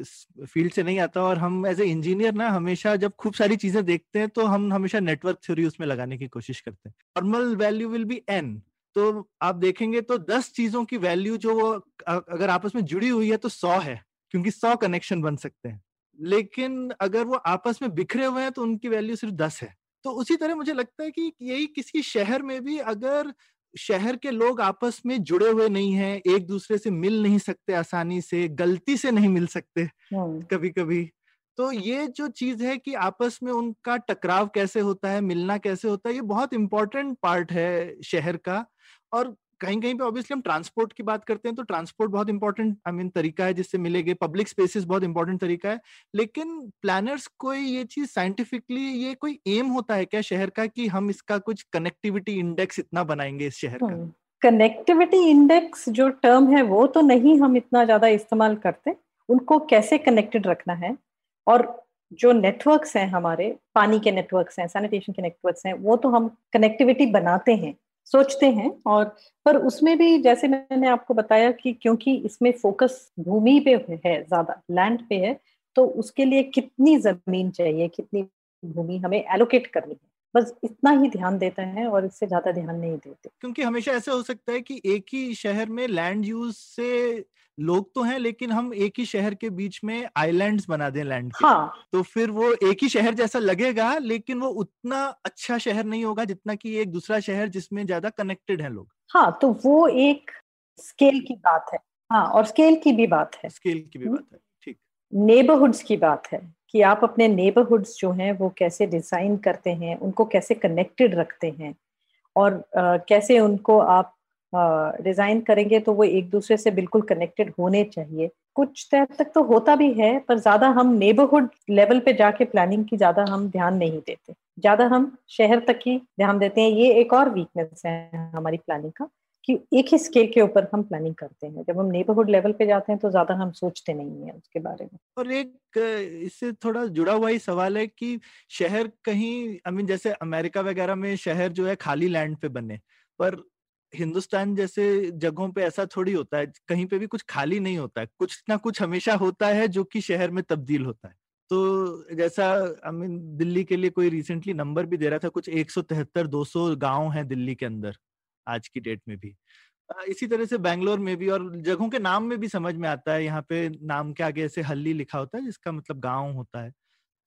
फ़ील्ड से नहीं आता और हम एज ए इंजीनियर ना हमेशा जब खूब सारी चीज़ें देखते हैं तो हम हमेशा नेटवर्क थ्योरी उसमें लगाने की कोशिश करते हैं। Normal value will be an तो आप देखेंगे तो दस चीज़ों की वैल्यू जो वो अगर आपस में जुड़ी हुई है तो सौ है, क्योंकि सौ कनेक्शन बन सकते हैं। लेकिन अगर वो आपस में बिखरे हुए हैं तो उनकी वैल्यू सिर्फ़ दस है। तो उसी तरह मुझे लगता है कि यही किसी शहर में भी अगर शहर के लोग आपस में जुड़े हुए नहीं हैं एक दूसरे से मिल नहीं सकते आसानी से गलती से नहीं मिल सकते हाँ। कभी कभी तो ये जो चीज़ है कि आपस में उनका टकराव कैसे होता है मिलना कैसे होता है ये बहुत इंपॉर्टेंट पार्ट है शहर का और कहीं कहीं पे ऑब्वियसली हम ट्रांसपोर्ट की बात करते हैं तो ट्रांसपोर्ट बहुत इंपॉर्टेंट आई मीन तरीका है जिससे मिलेंगे पब्लिक स्पेसेस बहुत इंपॉर्टेंट तरीका है। लेकिन प्लानर्स कोई ये चीज़ साइंटिफिकली ये कोई एम होता है क्या शहर का कि हम इसका कुछ कनेक्टिविटी इंडेक्स इतना बनाएँगे इस शहर का? कनेक्टिविटी इंडेक्स जो टर्म है, वो तो नहीं हम इतना ज़्यादा इस्तेमाल करते। उनको कैसे कनेक्टेड रखना है? और जो नेटवर्क्स हैं हमारे, पानी के नेटवर्क्स हैं सैनिटेशन के नेटवर्क्स हैं, वो तो हम कनेक्टिविटी बनाते हैं। सोचते हैं और पर उसमें भी जैसे मैंने आपको बताया कि क्योंकि इसमें फोकस भूमि पे है ज़्यादा लैंड पे है तो उसके लिए कितनी ज़मीन चाहिए, कितनी भूमि हमें एलोकेट करनी है? बस इतना ही ध्यान देता है और इससे ज़्यादा ध्यान नहीं देते। क्योंकि हमेशा ऐसा हो सकता है कि एक ही शहर में लैंड यूज़ से लोग तो हैं लेकिन हम एक ही शहर के बीच में आइलैंड्स बना दें लैंड के। हाँ। तो फिर वो एक ही शहर जैसा लगेगा लेकिन वो उतना अच्छा शहर नहीं होगा जितना कि एक दूसरा शहर जिसमें ज़्यादा कनेक्टेड है लोग। हाँ तो वो एक स्केल की बात है। हाँ और स्केल की भी बात है। स्केल की भी बात है ठीक। नेबरहुड्स की बात है। कि आप अपने नेबरहुड्स जो हैं वो कैसे डिज़ाइन करते हैं उनको कैसे कनेक्टेड रखते हैं और uh, कैसे उनको आप डिज़ाइन करेंगे तो वो एक दूसरे से बिल्कुल कनेक्टेड होने चाहिए। कुछ तह तक तो होता भी है पर ज़्यादा हम नेबरहुड लेवल पे जाके प्लानिंग की ज़्यादा हम ध्यान नहीं देते। ज़्यादा हम शहर तक ही ध्यान देते हैं। ये एक और वीकनेस है हमारी प्लानिंग का। कि एक ही स्केल के ऊपर हम प्लानिंग करते हैं। जब हम नेबरहुड लेवल पे जाते हैं तो ज़्यादा हम सोचते नहीं है उसके बारे में। और एक, इससे थोड़ा जुड़ा हुआ ही सवाल है कि शहर कहीं आई मीन जैसे अमेरिका वगैरह में शहर जो है खाली लैंड पे बने, पर हिंदुस्तान जैसे जगहों पे ऐसा थोड़ी होता है, कहीं पे भी कुछ खाली नहीं होता है। कुछ ना कुछ हमेशा होता है जो कि शहर में तब्दील होता है। तो जैसा आई मीन दिल्ली के लिए कोई रिसेंटली नंबर भी दे रहा था, कुछ एक सौ तिहत्तर, दो सौ गाँव है दिल्ली के अंदर। आज की डेट में भी। इसी तरह से बैंगलोर में भी और जगहों के नाम में भी समझ में आता है। यहाँ पे नाम के आगे ऐसे हल्ली लिखा होता है जिसका मतलब गाँव होता है।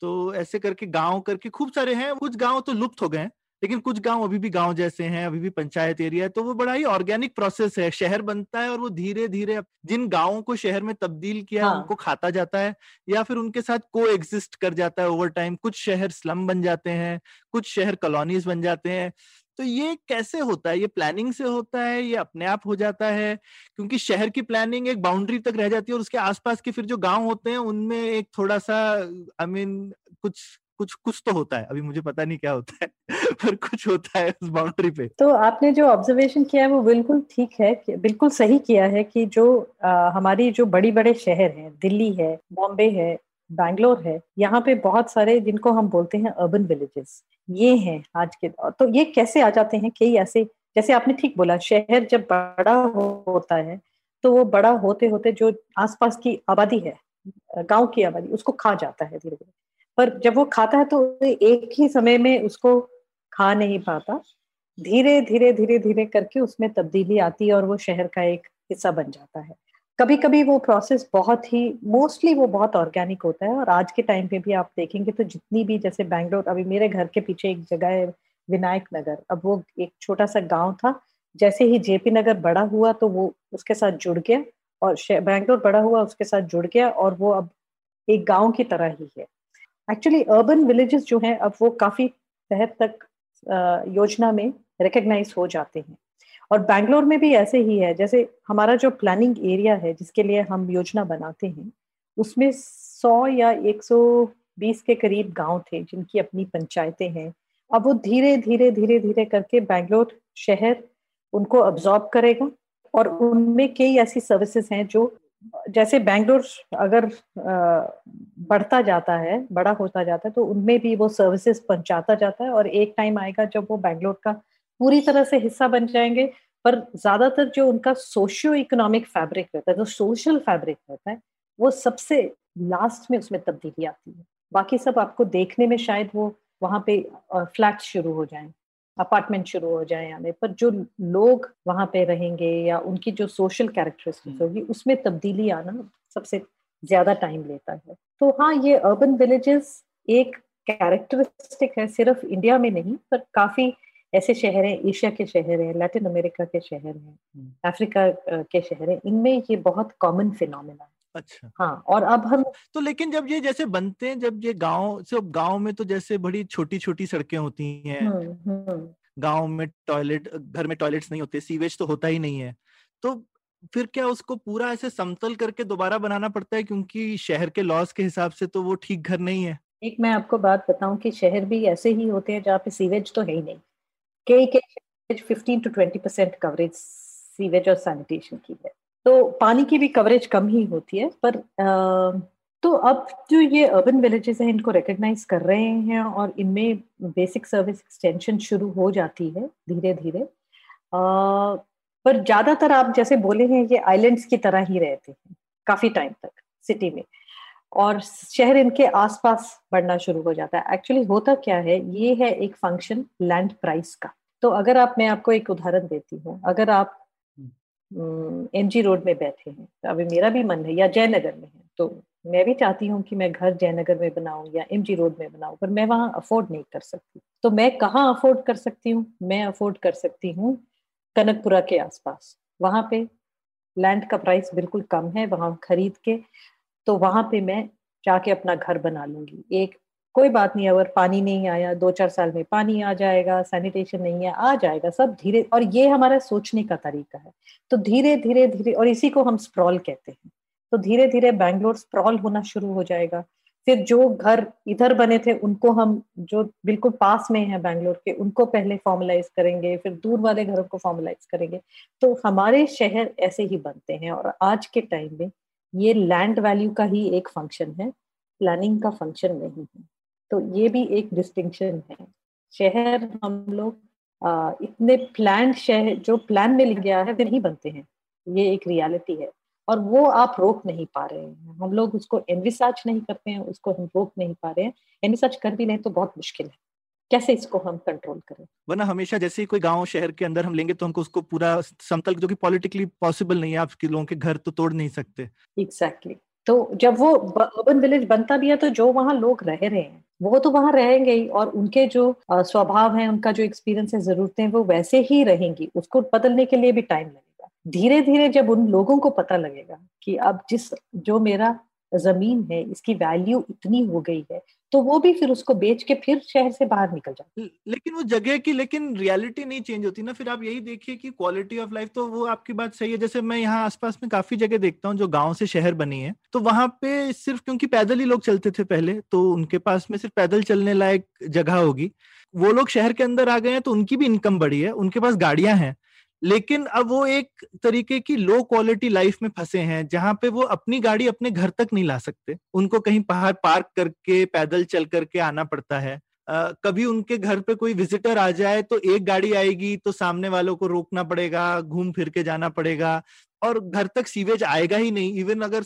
तो ऐसे करके गाँव करके खूब सारे हैं। कुछ गाँव तो लुप्त हो गए हैं लेकिन कुछ गाँव अभी भी गाँव जैसे हैं अभी भी पंचायत एरिया है तो वो बड़ा ही ऑर्गेनिक प्रोसेस है। शहर बनता है और वो धीरे धीरे जिन गाँवों को शहर में तब्दील किया हाँ. उनको खाता जाता है या फिर उनके साथ को एग्जिस्ट कर जाता है ओवर टाइम कुछ शहर स्लम बन जाते हैं कुछ शहर कॉलोनीज बन जाते हैं। तो ये कैसे होता है? ये प्लानिंग से होता है ये अपने आप हो जाता है? क्योंकि शहर की प्लानिंग एक बाउंड्री तक रह जाती है और उसके आसपास के फिर जो गाँव होते हैं उनमें एक थोड़ा सा आई I मीन mean, कुछ कुछ कुछ तो होता है। अभी मुझे पता नहीं क्या होता है पर कुछ होता है उस बाउंड्री पे। तो आपने जो ऑब्जर्वेशन किया है वो बिल्कुल ठीक है बिल्कुल सही किया है कि जो आ, हमारी जो बड़ी बड़े शहर हैं दिल्ली है बॉम्बे है बैंगलोर है, यहाँ पे बहुत सारे जिनको हम बोलते हैं अर्बन विलेजेस ये हैं आज के तो ये कैसे आ जाते हैं? कई ऐसे, जैसे आपने ठीक बोला, शहर जब बड़ा होता है तो वो बड़ा होते होते जो आसपास की आबादी है, गाँव की आबादी, उसको खा जाता है धीरे धीरे पर जब वो खाता है तो एक ही समय में उसको खा नहीं पाता। धीरे धीरे धीरे धीरे करके उसमें तब्दीली आती है और वो शहर का एक हिस्सा बन जाता है। कभी कभी वो प्रोसेस बहुत ही मोस्टली वो बहुत ऑर्गेनिक होता है और आज के टाइम पे भी आप देखेंगे तो जितनी भी जैसे बैंगलोर अभी मेरे घर के पीछे एक जगह है विनायक नगर। अब वो एक छोटा सा गाँव था, जैसे ही जेपी नगर बड़ा हुआ तो वो उसके साथ जुड़ गया और बैंगलोर बड़ा हुआ उसके साथ जुड़ गया और वो अब एक गाँव की तरह ही है। एक्चुअली अर्बन विलेजेस जो हैं, अब वो काफ़ी तहत तक योजना में रिकग्नाइज हो जाते हैं। और बैंगलोर में भी ऐसे ही है, जैसे हमारा जो प्लानिंग एरिया है, जिसके लिए हम योजना बनाते हैं, उसमें सौ या एक सौ बीस के करीब गाँव थे, जिनकी अपनी पंचायतें हैं। अब वो धीरे धीरे धीरे धीरे करके बैंगलोर शहर उनको अब्जॉर्ब करेगा और उनमें कई ऐसी सर्विसेज़ हैं जो, जैसे बैंगलोर अगर बढ़ता जाता है, बड़ा होता जाता है तो उनमें भी वो सर्विसेज़ पहुंचाता जाता है और एक टाइम आएगा जब वो बैंगलोर का पूरी तरह से हिस्सा बन जाएँगे पर ज़्यादातर जो उनका सोशियो इकोनॉमिक फैब्रिक रहता है जो सोशल फैब्रिक रहता है वो सबसे लास्ट में उसमें तब्दीली आती है। बाकी सब आपको देखने में शायद वो वहाँ पे फ्लैट शुरू हो जाए अपार्टमेंट शुरू हो जाए हमें पर जो लोग वहाँ पे रहेंगे या उनकी जो सोशल कैरेक्टरिस्टिक्स होगी उसमें तब्दीली आना सबसे ज़्यादा टाइम लेता है। तो हाँ ये अर्बन विलेजेस एक कैरेक्टरिस्टिक है सिर्फ़ इंडिया में नहीं पर काफ़ी ऐसे शहर हैं एशिया के शहर हैं लैटिन अमेरिका के शहर हैं अफ्रीका के शहर हैं इनमें ये बहुत कॉमन फिनोमिना है। अच्छा। हाँ और अब हम तो लेकिन जब ये जैसे बनते हैं जब ये गाँव से गाँव में तो जैसे बड़ी छोटी छोटी सड़कें होती हैं। गाँव में टॉयलेट घर में टॉयलेट्स नहीं होते सीवेज तो होता ही नहीं है। तो फिर क्या उसको पूरा ऐसे समतल करके दोबारा बनाना पड़ता है? क्योंकि शहर के लॉस के हिसाब से तो वो ठीक घर नहीं है। एक मैं आपको बात बताऊँ कि शहर भी ऐसे ही होते हैं जहाँ पे सीवेज तो है ही नहीं। कई कई fifteen to twenty percent coverage sewage और सैनिटेशन की है। तो पानी की भी कवरेज कम ही होती है पर आ, तो अब जो ये अर्बन विलेजेस हैं इनको रिकग्नाइज कर रहे हैं और इनमें बेसिक सर्विस एक्सटेंशन शुरू हो जाती है धीरे धीरे पर ज़्यादातर आप जैसे बोले हैं ये आइलैंड्स की तरह ही रहते हैं काफ़ी टाइम तक सिटी में। और शहर इनके आसपास बढ़ना शुरू हो जाता है। एक्चुअली होता क्या है? ये है एक फ़ंक्शन लैंड प्राइस का। तो अगर आप, मैं आपको एक उदाहरण देती हूँ। अगर आप एम जी रोड में बैठे हैं तो अभी मेरा भी मन है, या जयनगर में है तो मैं भी चाहती हूँ कि मैं घर जयनगर में बनाऊँ या एम जी रोड में बनाऊँ, पर मैं वहाँ अफोर्ड नहीं कर सकती। तो मैं कहाँ अफोर्ड कर सकती हूँ? मैं अफोर्ड कर सकती हूँ कनकपुरा के आसपास। वहाँ पे लैंड का प्राइस बिल्कुल कम है, वहाँ खरीद के तो वहाँ पे मैं जाके अपना घर बना लूँगी। एक, कोई बात नहीं, अगर पानी नहीं आया दो चार साल में पानी आ जाएगा सैनिटेशन नहीं है, आ जाएगा, सब धीरे, और ये हमारा सोचने का तरीका है। तो धीरे धीरे धीरे, और इसी को हम स्प्रॉल कहते हैं। तो धीरे धीरे बैंगलोर स्प्रॉल होना शुरू हो जाएगा। फिर जो घर इधर बने थे, उनको हम, जो बिल्कुल पास में है बैंगलोर के, उनको पहले फॉर्मलाइज करेंगे, फिर दूर वाले घरों को फॉर्मलाइज करेंगे। तो हमारे शहर ऐसे ही बनते हैं, और आज के टाइम में ये लैंड वैल्यू का ही एक फ़ंक्शन है प्लानिंग का फ़ंक्शन नहीं है। तो ये भी एक डिस्टिंक्शन है। शहर हम लोग इतने प्लान शहर, जो प्लान में लिख गया है, वे नहीं बनते हैं। ये एक रियलिटी है। और वो आप रोक नहीं पा रहे हैं। हम लोग उसको एनविसाच नहीं करते हैं, उसको हम रोक नहीं पा रहे हैं। एनविसाच कर भी लें तो बहुत मुश्किल है। कैसे इसको हम कंट्रोल करें? वरना हमेशा जैसे ही कोई गाँव शहर के अंदर हम लेंगे तो हमको उसको पूरा समतल जो कि पॉलिटिकली पॉसिबल नहीं है आप लोगों के घर तो तोड़ नहीं सकते। Exactly exactly. तो जब वो अर्बन विलेज बनता भी है तो जो वहाँ लोग रह रहे हैं वो तो वहाँ रहेंगे ही और उनके जो स्वभाव है उनका जो एक्सपीरियंस है जरूरतें वो वैसे ही रहेंगी। उसको बदलने के लिए भी टाइम लगेगा। धीरे धीरे जब उन लोगों को पता लगेगा कि अब जिस जो मेरा ज़मीन है, इसकी वैल्यू इतनी हो गई है तो वो भी फिर उसको बेच के फिर शहर से बाहर निकल जाते लेकिन वो जगह की, लेकिन रियलिटी नहीं चेंज होती ना, फिर आप यही देखिए कि क्वालिटी ऑफ़ लाइफ तो वो आपकी बात सही है। जैसे मैं यहाँ आसपास में काफ़ी जगह देखता हूँ जो गाँव से शहर बनी है तो वहाँ पे सिर्फ़ क्योंकि पैदल ही लोग चलते थे पहले तो उनके पास में सिर्फ़ पैदल चलने लायक जगह होगी। वो लोग शहर के अंदर आ गए हैं तो उनकी भी इनकम बढ़ी है, उनके पास गाड़ियाँ हैं लेकिन अब वो एक तरीके की लो क्वालिटी लाइफ में फंसे हैं जहाँ पे वो अपनी गाड़ी अपने घर तक नहीं ला सकते। उनको कहीं बाहर पार्क करके पैदल चल करके आना पड़ता है। Uh, कभी उनके घर पे कोई विजिटर आ जाए तो एक गाड़ी आएगी तो सामने वालों को रोकना पड़ेगा घूम फिर के जाना पड़ेगा और घर तक सीवेज आएगा ही नहीं। इवन अगर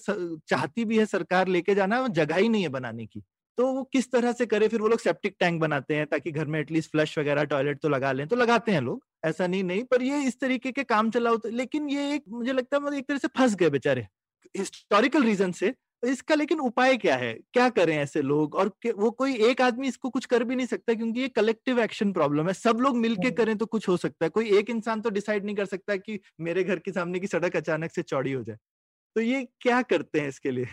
चाहती भी है सरकार लेके जाना जगह ही नहीं है बनाने की। तो वो किस तरह से करे? फिर वो लोग सेप्टिक टैंक बनाते हैं ताकि घर में एटलीस्ट फ्लश वगैरह टॉयलेट तो लगा लें तो लगाते हैं लोग। ऐसा नहीं नहीं पर ये इस तरीके के काम चलाओ तो लेकिन ये एक मुझे लगता है एक तरह से फंस गए बेचारे। हिस्टोरिकल रीजन से इसका लेकिन उपाय क्या है? क्या करें ऐसे लोग? और वो कोई एक आदमी इसको कुछ कर भी नहीं सकता क्योंकि ये कलेक्टिव एक्शन प्रॉब्लम है। सब लोग मिलके हाँ। करें तो कुछ हो सकता है। कोई एक इंसान तो डिसाइड नहीं कर सकता कि मेरे घर के सामने की सड़क अचानक से चौड़ी हो जाए। तो ये क्या करते हैं इसके लिए?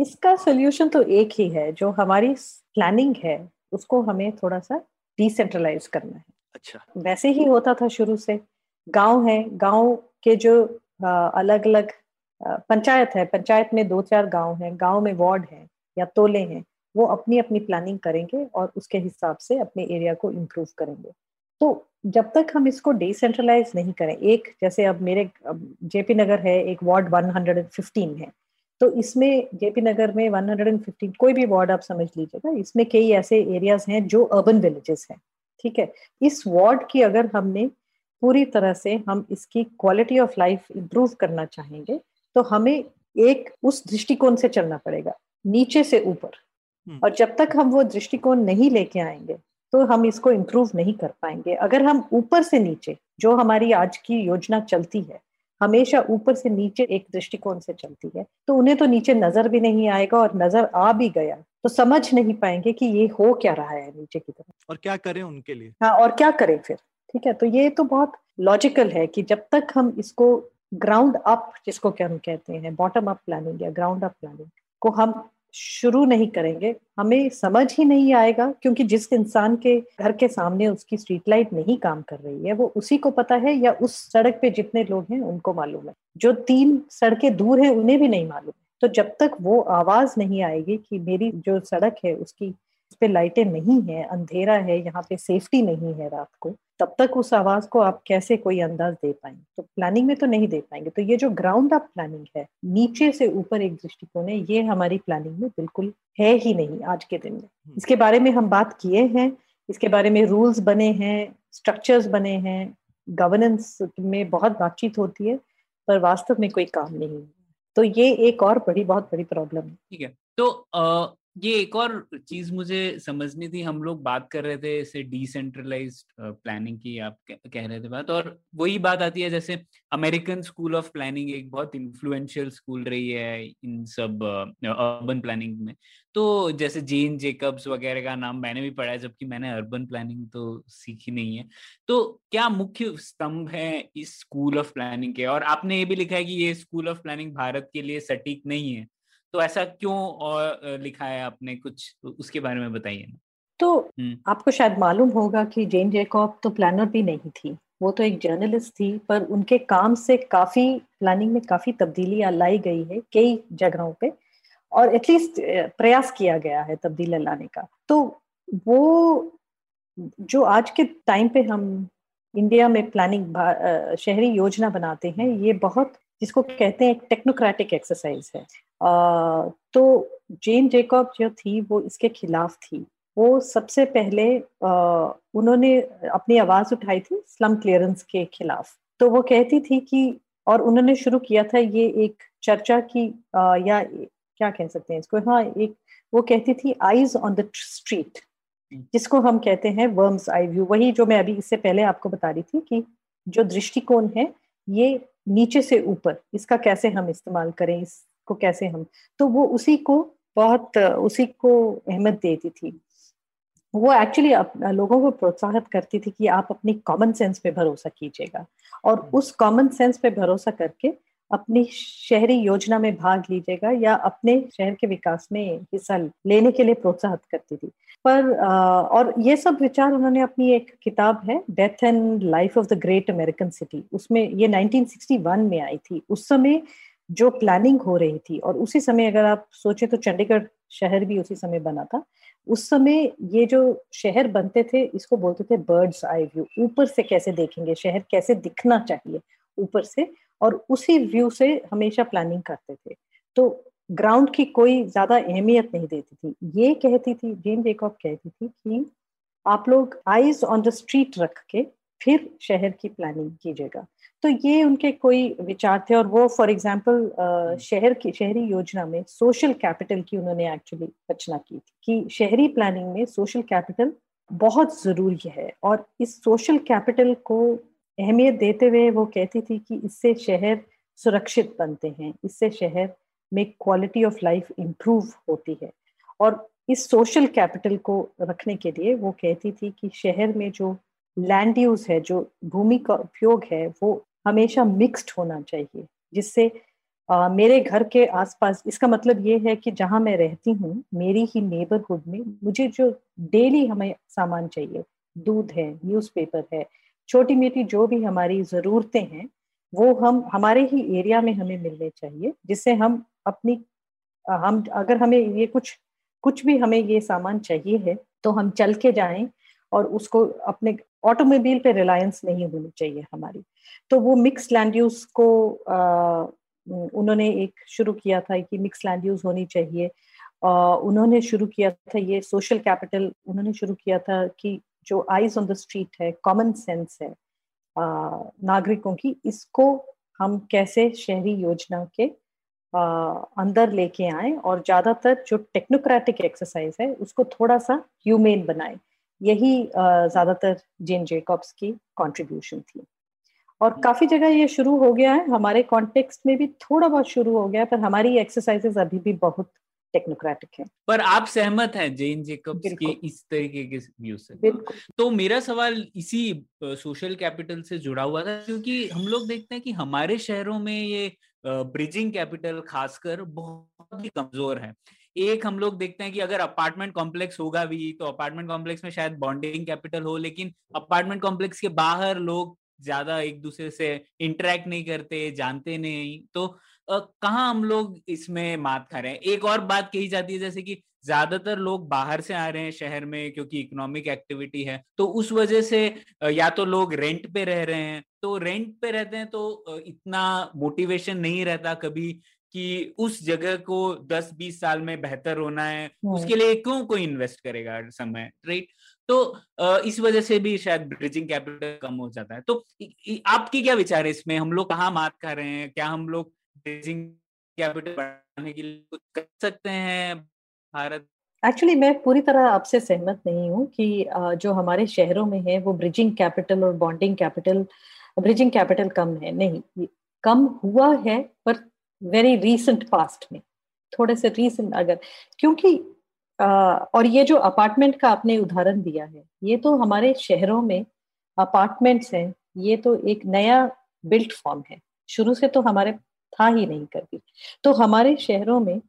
इसका सोल्यूशन तो एक ही है जो हमारी प्लानिंग है उसको हमें थोड़ा सा डिसेंट्रलाइज करना है। अच्छा। वैसे ही होता था शुरू से। गाँव है गाँव के जो अलग अलग पंचायत है पंचायत में दो चार गाँव हैं गाँव में वार्ड है या तोले हैं वो अपनी अपनी प्लानिंग करेंगे और उसके हिसाब से अपने एरिया को इम्प्रूव करेंगे। तो जब तक हम इसको डिसेंट्रलाइज नहीं करें एक जैसे अब मेरे जेपी नगर है एक वार्ड 115 है तो इसमें जेपी नगर में 115 कोई भी वार्ड आप समझ लीजिएगा इसमें कई ऐसे एरियाज़ हैं जो अर्बन विलेजेस हैं ठीक है? इस वार्ड की अगर हमने पूरी तरह से हम इसकी क्वालिटी ऑफ़ लाइफ इंप्रूव करना चाहेंगे तो हमें एक उस दृष्टिकोण से चलना पड़ेगा नीचे से ऊपर। हम्म। और जब तक हम वो दृष्टिकोण नहीं लेके आएँगे तो हम इसको इम्प्रूव नहीं कर पाएँगे। अगर हम ऊपर से नीचे जो हमारी आज की योजना चलती है हमेशा ऊपर से नीचे एक दृष्टिकोण से चलती है। तो उन्हें तो नीचे नज़र भी नहीं आएगा और नज़र आ भी गया तो समझ नहीं पाएँगे कि ये हो क्या रहा है नीचे की तरफ़। और क्या करें उनके लिए? हाँ और क्या करें फिर? ठीक है तो ये तो बहुत लॉजिकल है कि जब तक हम इसको ग्राउंड अप जिसको क्या हम कहते हैं बॉटम अप प्लानिंग या ग्राउंड अप प्लानिंग को हम शुरू नहीं करेंगे, हमें समझ ही नहीं आएगा, क्योंकि जिस इंसान के घर के सामने उसकी स्ट्रीट लाइट नहीं काम कर रही है, वो उसी को पता है या उस सड़क पे जितने लोग हैं उनको मालूम है। जो तीन सड़कें दूर है उन्हें भी नहीं मालूम। तो जब तक वो आवाज़ नहीं आएगी कि मेरी जो सड़क है उसकी उस पे लाइटें नहीं है अंधेरा है यहाँ पे सेफ्टी नहीं है रात को तब तक उस आवाज़ को आप कैसे कोई अंदाज दे पाएँगे? तो प्लानिंग में तो नहीं दे पाएँगे। तो ये जो ग्राउंड अप प्लानिंग है नीचे से ऊपर एक दृष्टिकोण है ये हमारी प्लानिंग में बिल्कुल है ही नहीं आज के दिन में। हम्म। इसके बारे में हम बात किए हैं इसके बारे में रूल्स बने हैं स्ट्रक्चर्स बने हैं गवर्नेंस में बहुत बातचीत होती है पर वास्तव में कोई काम नहीं तो ये एक और बड़ी बहुत बड़ी प्रॉब्लम है। ठीक है। तो ये एक और चीज़ मुझे समझनी थी, हम लोग बात कर रहे थे इसे डिसेंट्रलाइज प्लानिंग की, आप कह रहे थे बात, और वही बात आती है जैसे अमेरिकन स्कूल ऑफ़ प्लानिंग एक बहुत इन्फ्लुएंशियल स्कूल रही है इन सब अर्बन प्लानिंग में। तो जैसे जेन जेकब्स वगैरह का नाम मैंने भी पढ़ा है, जबकि मैंने अर्बन प्लानिंग तो सीखी नहीं है। तो क्या मुख्य स्तंभ है इस स्कूल ऑफ़ प्लानिंग के? और आपने ये भी लिखा है कि ये स्कूल ऑफ़ प्लानिंग भारत के लिए सटीक नहीं है। तो ऐसा क्यों और लिखा है आपने कुछ? उसके बारे में बताइए तो। आपको शायद मालूम होगा कि जेन जेकॉब तो प्लानर भी नहीं थी। वो तो एक जर्नलिस्ट थी पर उनके काम से काफ़ी प्लानिंग में काफ़ी तब्दीलियाँ लाई गई है कई जगहों पे और एटलीस्ट प्रयास किया गया है तब्दीली लाने का। तो वो जो आज के टाइम पे हम इंडिया में प्लानिंग शहरी योजना बनाते हैं ये बहुत जिसको कहते हैं टेक्नोक्रेटिक एक्सरसाइज है। तो जेन जेकॉब जो थी वो इसके खिलाफ थी। वो सबसे पहले आ, उन्होंने अपनी आवाज़ उठाई थी स्लम क्लियरेंस के खिलाफ। तो वो कहती थी कि और उन्होंने शुरू किया था ये एक चर्चा की आ, या क्या कह सकते हैं इसको? हाँ एक वो कहती थी आईज ऑन द स्ट्रीट जिसको हम कहते हैं वर्म्स आई व्यू वही जो मैं अभी इससे पहले आपको बता रही थी कि जो दृष्टिकोण है ये नीचे से ऊपर इसका कैसे हम इस्तेमाल करें इसको कैसे हम तो वो उसी को बहुत उसी को अहमियत देती थी। वो एक्चुअली लोगों को प्रोत्साहित करती थी कि आप अपनी कॉमन सेंस पे भरोसा कीजिएगा। और हम्म। उस कॉमन सेंस पे भरोसा करके अपनी शहरी योजना में भाग लीजिएगा या अपने शहर के विकास में हिस्सा लेने के लिए प्रोत्साहित करती थी। पर आ, और ये सब विचार उन्होंने अपनी एक किताब है death and life of the great American city उसमें ये 1961 में आई थी। उस समय जो प्लानिंग हो रही थी, और उसी समय अगर आप सोचे तो चंडीगढ़ शहर भी उसी समय बना था। उस समय ये जो शहर बनते थे, इसको बोलते थे बर्ड्स आई व्यू ऊपर से कैसे देखेंगे, शहर कैसे दिखना चाहिए ऊपर से, और उसी व्यू से हमेशा प्लानिंग करते थे। तो ग्राउंड की कोई ज़्यादा अहमियत नहीं देती थी। ये कहती थी जेन जेकॉब कहती थी कि आप लोग आईज ऑन द स्ट्रीट रख के फिर शहर की प्लानिंग कीजिएगा। तो ये उनके कोई विचार थे और वो फॉर एग्ज़ाम्पल शहर की शहरी योजना में सोशल कैपिटल की उन्होंने एक्चुअली रचना की थी कि शहरी प्लानिंग में सोशल कैपिटल बहुत ज़रूरी है। और इस सोशल कैपिटल को अहमियत देते हुए वो कहती थी कि इससे शहर सुरक्षित बनते हैं इससे शहर में क्वालिटी ऑफ़ लाइफ इम्प्रूव होती है। और इस सोशल कैपिटल को रखने के लिए वो कहती थी कि शहर में जो लैंड यूज़ है जो भूमि का उपयोग है वो हमेशा मिक्स्ड होना चाहिए जिससे आ, मेरे घर के आसपास इसका मतलब ये है कि जहाँ मैं रहती हूँ मेरी ही नेबरहुड में मुझे जो डेली हमें सामान चाहिए दूध है न्यूज़पेपर है छोटी मोटी जो भी हमारी ज़रूरतें हैं वो हम हमारे ही एरिया में हमें मिलने चाहिए जिससे हम अपनी हम अगर हमें ये कुछ कुछ भी हमें ये सामान चाहिए है तो हम चल के जाएँ और उसको अपने ऑटोमोबाइल पे रिलायंस नहीं होनी चाहिए हमारी। तो वो मिक्स लैंड यूज़ को आ, उन्होंने एक शुरू किया था कि मिक्स लैंड यूज़ होनी चाहिए। आ, उन्होंने शुरू किया था ये सोशल कैपिटल उन्होंने शुरू किया था कि जो आईज ऑन द स्ट्रीट है कॉमन सेंस है नागरिकों की इसको हम कैसे शहरी योजना के आ, अंदर लेके आए और ज़्यादातर जो टेक्नोक्रेटिक एक्सरसाइज है उसको थोड़ा सा ह्यूमेन बनाए। यही ज़्यादातर जेन जेकॉब्स की कंट्रीब्यूशन थी। और काफ़ी जगह ये शुरू हो गया है। हमारे कॉन्टेक्स्ट में भी थोड़ा बहुत शुरू हो गया पर हमारी एक्सरसाइजेस अभी भी बहुत टेक्नोक्रेटिक है। पर आप सहमत हैं जेन जेकब्स के इस तरीके के व्यू से? तो मेरा सवाल इसी सोशल कैपिटल से जुड़ा हुआ था क्योंकि हम लोग देखते हैं कि हमारे शहरों में ये ब्रिजिंग कैपिटल खासकर बहुत ही कमज़ोर है। एक हम लोग देखते हैं कि अगर अपार्टमेंट कॉम्प्लेक्स होगा भी तो अपार्टमेंट कॉम्प्लेक्स में शायद बॉन्डिंग कैपिटल हो, लेकिन अपार्टमेंट कॉम्प्लेक्स के बाहर लोग ज़्यादा एक दूसरे से इंटरेक्ट नहीं करते, जानते नहीं। तो कहाँ हम लोग इसमें मात खा रहे हैं? एक और बात कही जाती है, जैसे कि ज़्यादातर लोग बाहर से आ रहे हैं शहर में, क्योंकि इकोनॉमिक एक्टिविटी है तो उस वजह से या तो लोग रेंट पे रह रहे हैं। तो रेंट पे रहते हैं तो इतना मोटिवेशन नहीं रहता कभी कि उस जगह को 10-20 साल में बेहतर होना है उसके लिए क्यों कोई इन्वेस्ट करेगा समय राइट? तो इस वजह से भी शायद ब्रिजिंग कैपिटल कम हो जाता है। तो आपकी क्या विचार है इसमें? हम लोग कहाँ मात कर रहे हैं? क्या हम लोग ब्रिजिंग कैपिटल बढ़ाने के लिए कुछ कर सकते हैं भारत? एक्चुअली मैं पूरी तरह आपसे सहमत नहीं हूँ कि जो हमारे शहरों में है वो ब्रिजिंग कैपिटल और बॉन्डिंग कैपिटल ब्रिजिंग कैपिटल कम है। नहीं कम हुआ है पर वेरी रीसेंट पास्ट में, थोड़े से रीसेंट अगर, क्योंकि और ये जो अपार्टमेंट का आपने उदाहरण दिया है, ये तो हमारे शहरों में अपार्टमेंट्स हैं, ये तो एक नया बिल्ट फॉर्म है। शुरू से तो हमारे था ही नहीं कभी तो हमारे शहरों में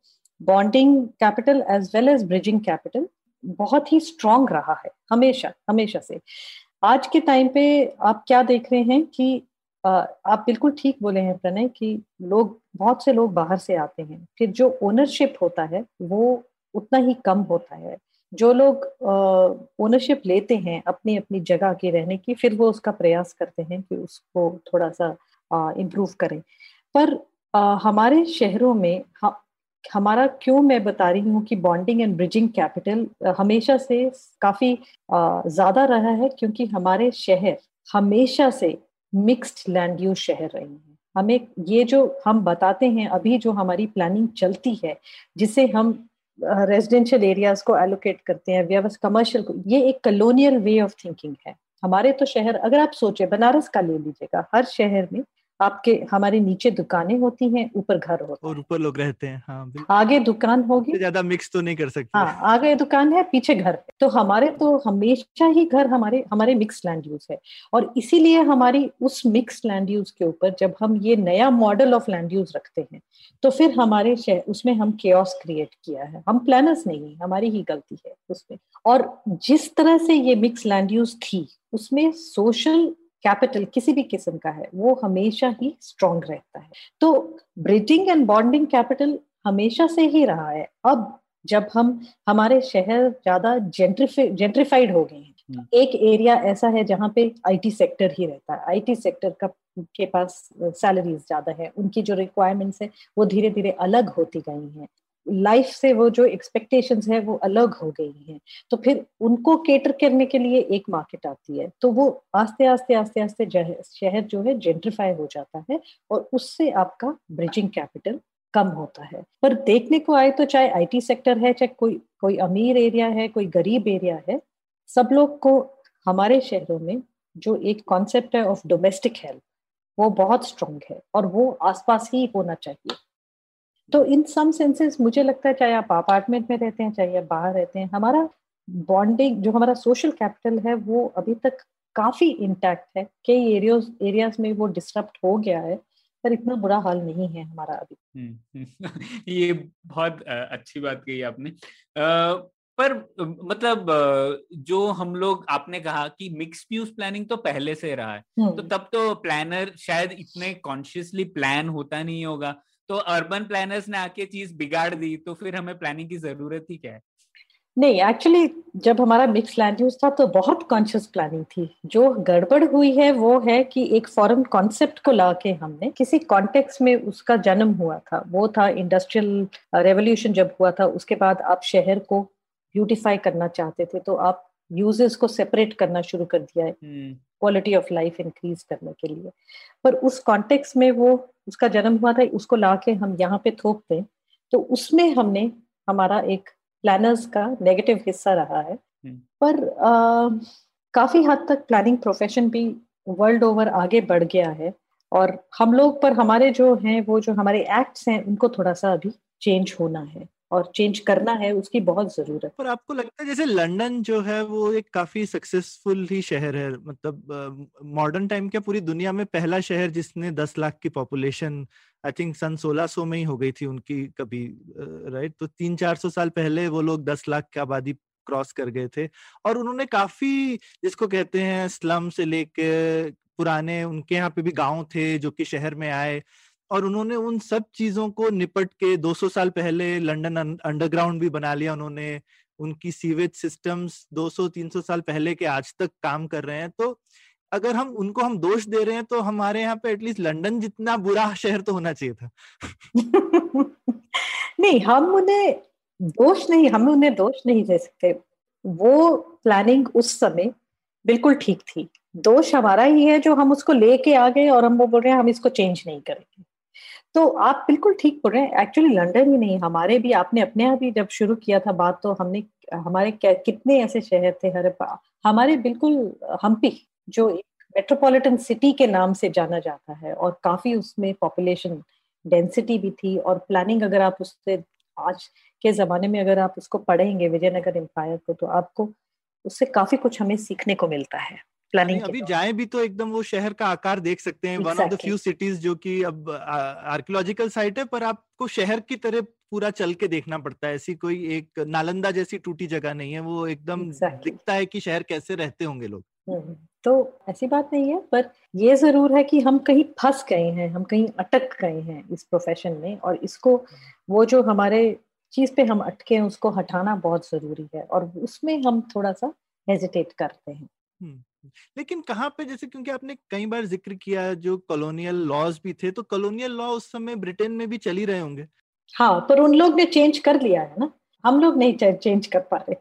bonding capital as well as bridging capital बहुत ही स्ट्रांग रहा है, हमेशा हमेशा से। आज के टाइम पे आप क्या देख रहे हैं कि आप बिल्कुल ठीक बोले हैं प्रणय कि लोग बहुत से लोग बाहर से आते हैं फिर जो ओनरशिप होता है वो उतना ही कम होता है। जो लोग ओनरशिप लेते हैं अपनी अपनी जगह के रहने की फिर वो उसका प्रयास करते हैं कि उसको थोड़ा सा इम्प्रूव करें। पर आ, हमारे शहरों में हा, हमारा क्यों मैं बता रही हूँ कि बॉन्डिंग एंड ब्रिजिंग कैपिटल हमेशा से काफ़ी ज़्यादा रहा है क्योंकि हमारे शहर हमेशा से मिक्स्ड लैंड यूज़ शहर रहे हैं। हमें ये जो हम बताते हैं, अभी जो हमारी प्लानिंग चलती है, जिसे हम रेजिडेंशियल एरियाज़ को एलोकेट करते हैं व्यवस्थ कमर्शियल को, ये एक कलोनियल वे ऑफ़ थिंकिंग है। हमारे तो शहर, अगर आप सोचे, बनारस का ले लीजिएगा, हर शहर में आपके हमारे नीचे दुकानें होती हैं ऊपर घर होता और ऊपर लोग रहते हैं हाँ आगे दुकान होगी। ज़्यादा मिक्स तो नहीं कर सकते। हाँ आगे दुकान है पीछे घर तो हमारे तो हमेशा ही घर हमारे हमारे मिक्स लैंड यूज़ है। और इसीलिए हमारी उस मिक्स लैंड यूज़ के ऊपर जब हम ये नया मॉडल ऑफ़ लैंड यूज़ रखते हैं तो फिर हमारे उसमें हम केस क्रिएट किया है। हम प्लानर्स नहीं हमारी ही गलती है उसमें। और जिस तरह से ये मिक्स लैंड यूज़ थी उसमें सोशल कैपिटल किसी भी किस्म का है वो हमेशा ही स्ट्रांग रहता है। तो ब्रिजिंग एंड बॉन्डिंग कैपिटल हमेशा से ही रहा है। अब जब हम हमारे शहर ज़्यादा जेंट्रिफाइड हो गए हैं हम्म। एक एरिया ऐसा है जहाँ पे आईटी सेक्टर ही रहता है। आईटी सेक्टर का के पास सैलरीज ज़्यादा है उनकी जो रिक्वायरमेंट्स है वो धीरे धीरे अलग होती गई हैं। लाइफ से वो जो एक्सपेक्टेशंस है, वो अलग हो गई हैं। तो फिर उनको केटर करने के लिए एक मार्केट आती है। तो वो आस्ते आस्ते आस्ते आस्ते शहर जो है जेंट्रीफाई हो जाता है और उससे आपका ब्रिजिंग कैपिटल कम होता है। पर देखने को आए तो चाहे आईटी सेक्टर है, चाहे कोई कोई अमीर एरिया है, कोई गरीब एरिया है, सब लोग को हमारे शहरों में जो एक कॉन्सेप्ट है ऑफ़ डोमेस्टिक हेल्थ वो बहुत स्ट्रॉन्ग है और वो आसपास ही होना चाहिए। तो इन सम सेंसेस मुझे लगता है चाहे आप अपार्टमेंट में रहते हैं चाहे आप बाहर रहते हैं हमारा बॉन्डिंग जो हमारा सोशल कैपिटल है वो अभी तक काफ़ी इंटैक्ट है कई एरियाज़ एरियाज़ में वो डिस्टर्ब हो गया है पर इतना बुरा हाल नहीं है हमारा अभी हम्म, हम्म। ये बहुत अच्छी बात कही आपने पर मतलब जो हम लोग आपने कहा कि मिक्स यूज़ प्लानिंग तो पहले से रहा है तो हम्म। तब तो प्लानर शायद इतने कॉन्शियसली प्लान होता नहीं होगा तो अर्बन प्लानर्स ने आके चीज़ बिगाड़ दी तो फिर हमें प्लानिंग की ज़रूरत ही क्या है? नहीं एक्चुअली जब हमारा मिक्स लैंड यूज़ था तो बहुत कॉन्शियस प्लानिंग थी। जो गड़बड़ हुई है, वो है कि एक फॉरेन कॉन्सेप्ट को ला के हमने किसी कॉन्टेक्स्ट में उसका जन्म हुआ था। वो था इंडस्ट्रियल रेवोल्यूशन जब हुआ था, उसके बाद आप शहर को ब्यूटिफाई करना चाहते थे तो आप यूजेस को सेपरेट करना शुरू कर दिया है। क्वालिटी ऑफ़ लाइफ इंक्रीज करने के लिए। पर उस कॉन्टेक्स्ट में वो उसका जन्म हुआ था उसको ला के हम यहाँ पे थोप दें तो उसमें हमने हमारा एक प्लानर्स का नेगेटिव हिस्सा रहा है। हम्म। पर आ, काफ़ी हद तक प्लानिंग प्रोफेशन भी वर्ल्ड ओवर आगे बढ़ गया है। और हम लोग पर हमारे जो हैं वो जो हमारे एक्ट्स हैं उनको थोड़ा सा अभी चेंज होना है। और चेंज करना है, उसकी बहुत ज़रूरत पर आपको लगता है जैसे लंदन जो है, वो एक काफ़ी सक्सेसफुल ही शहर है मतलब मॉडर्न टाइम के पूरी दुनिया में पहला शहर जिसने दस लाख की पॉपुलेशन आई थिंक सन 1600 में ही हो गई थी उनकी कभी राइट तो तीन चार सौ साल पहले वो लोग दस लाख की आबादी क्रॉस कर गए थे और उन्होंने काफ़ी, जिसको कहते हैं स्लम से लेके पुराने, उनके यहाँ पे भी गाँव थे जो कि शहर में आए। और उन्होंने उन सब चीज़ों को निपट के 200 साल पहले लंदन अंडरग्राउंड भी बना लिया उन्होंने। उनकी सीवेज सिस्टम्स 200-300 साल पहले के आज तक काम कर रहे हैं। तो अगर हम, उनको हम दोष दे रहे हैं तो हमारे यहाँ पे एटलीस्ट लंदन जितना बुरा शहर तो होना चाहिए था। नहीं, हम उन्हें दोष नहीं, हम उन्हें दोष नहीं दे सकते। वो प्लानिंग उस समय बिल्कुल ठीक थी। दोष हमारा ही है जो हम उसको लेके आ गए और हम वो बोल रहे हैं, हम इसको चेंज नहीं करेंगे। तो आप बिल्कुल ठीक बोल रहे हैं। एक्चुअली लंदन ही नहीं, हमारे भी, आपने अपने आप ही जब शुरू किया था बात तो हमने, हमारे कितने ऐसे शहर थे हर हमारे बिल्कुल हम्पी जो मेट्रोपॉलिटन सिटी के नाम से जाना जाता है और काफ़ी उसमें पॉपुलेशन डेंसिटी भी थी और प्लानिंग अगर आप उससे आज के जमाने में अगर आप उसको पढ़ेंगे, विजयनगर एम्पायर को तो आपको उससे काफ़ी कुछ हमें सीखने को मिलता है। प्लानिंग अभी जाए भी तो एकदम वो शहर का आकार देख सकते हैं। One of the few cities जो कि अब आर्कियोलॉजिकल साइट है पर आपको शहर की तरह पूरा चल के देखना पड़ता है। ऐसी कोई एक नालंदा जैसी टूटी जगह नहीं है। वो एकदम exactly. दिखता है कि शहर कैसे रहते होंगे लोग। हम्म, हम्म। तो ऐसी बात नहीं है पर ये ज़रूर है कि हम कहीं फंस गए हैं हम कहीं अटक गए हैं इस प्रोफेशन में और इसको वो जो हमारे चीज़ पे हम अटके हैं उसको हटाना बहुत ज़रूरी है और उसमें हम थोड़ा सा हेजिटेट करते हैं। हम्म, लेकिन कहाँ पे जैसे क्योंकि आपने कई बार ज़िक्र किया जो कॉलोनियल लॉज भी थे तो कॉलोनियल लॉ उस समय ब्रिटेन में भी चल रहे होंगे। हाँ पर उन लोग ने चेंज कर लिया है ना। हम लोग नहीं चेंज कर पा रहे।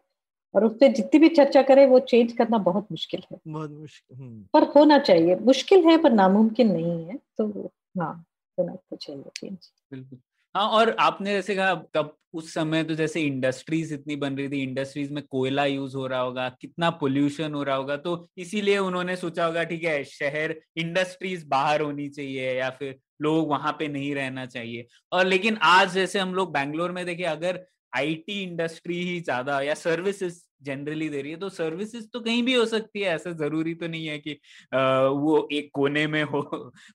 और उस पर जितनी भी चर्चा करें वो चेंज करना बहुत मुश्किल है। बहुत मुश्किल हम्म। पर होना चाहिए। मुश्किल है पर नामुमकिन नहीं है। तो हाँ होना तो चाहिए चेंज बिल्कुल। हाँ और आपने जैसे कहा तब उस समय तो जैसे इंडस्ट्रीज़ इतनी बन रही थी, इंडस्ट्रीज़ में कोयला यूज़ हो रहा होगा, कितना पोल्यूशन हो रहा होगा तो इसीलिए उन्होंने सोचा होगा, ठीक है, शहर इंडस्ट्रीज़ बाहर होनी चाहिए या फिर लोग वहाँ पे नहीं रहना चाहिए। और लेकिन आज जैसे हम लोग बैंगलोर में देखे, अगर आईटी इंडस्ट्री ही ज़्यादा या सर्विसेज़ जनरली दे रही है तो सर्विसेज़ तो कहीं भी हो सकती है ऐसा ज़रूरी तो नहीं है कि आ, वो एक कोने में हो।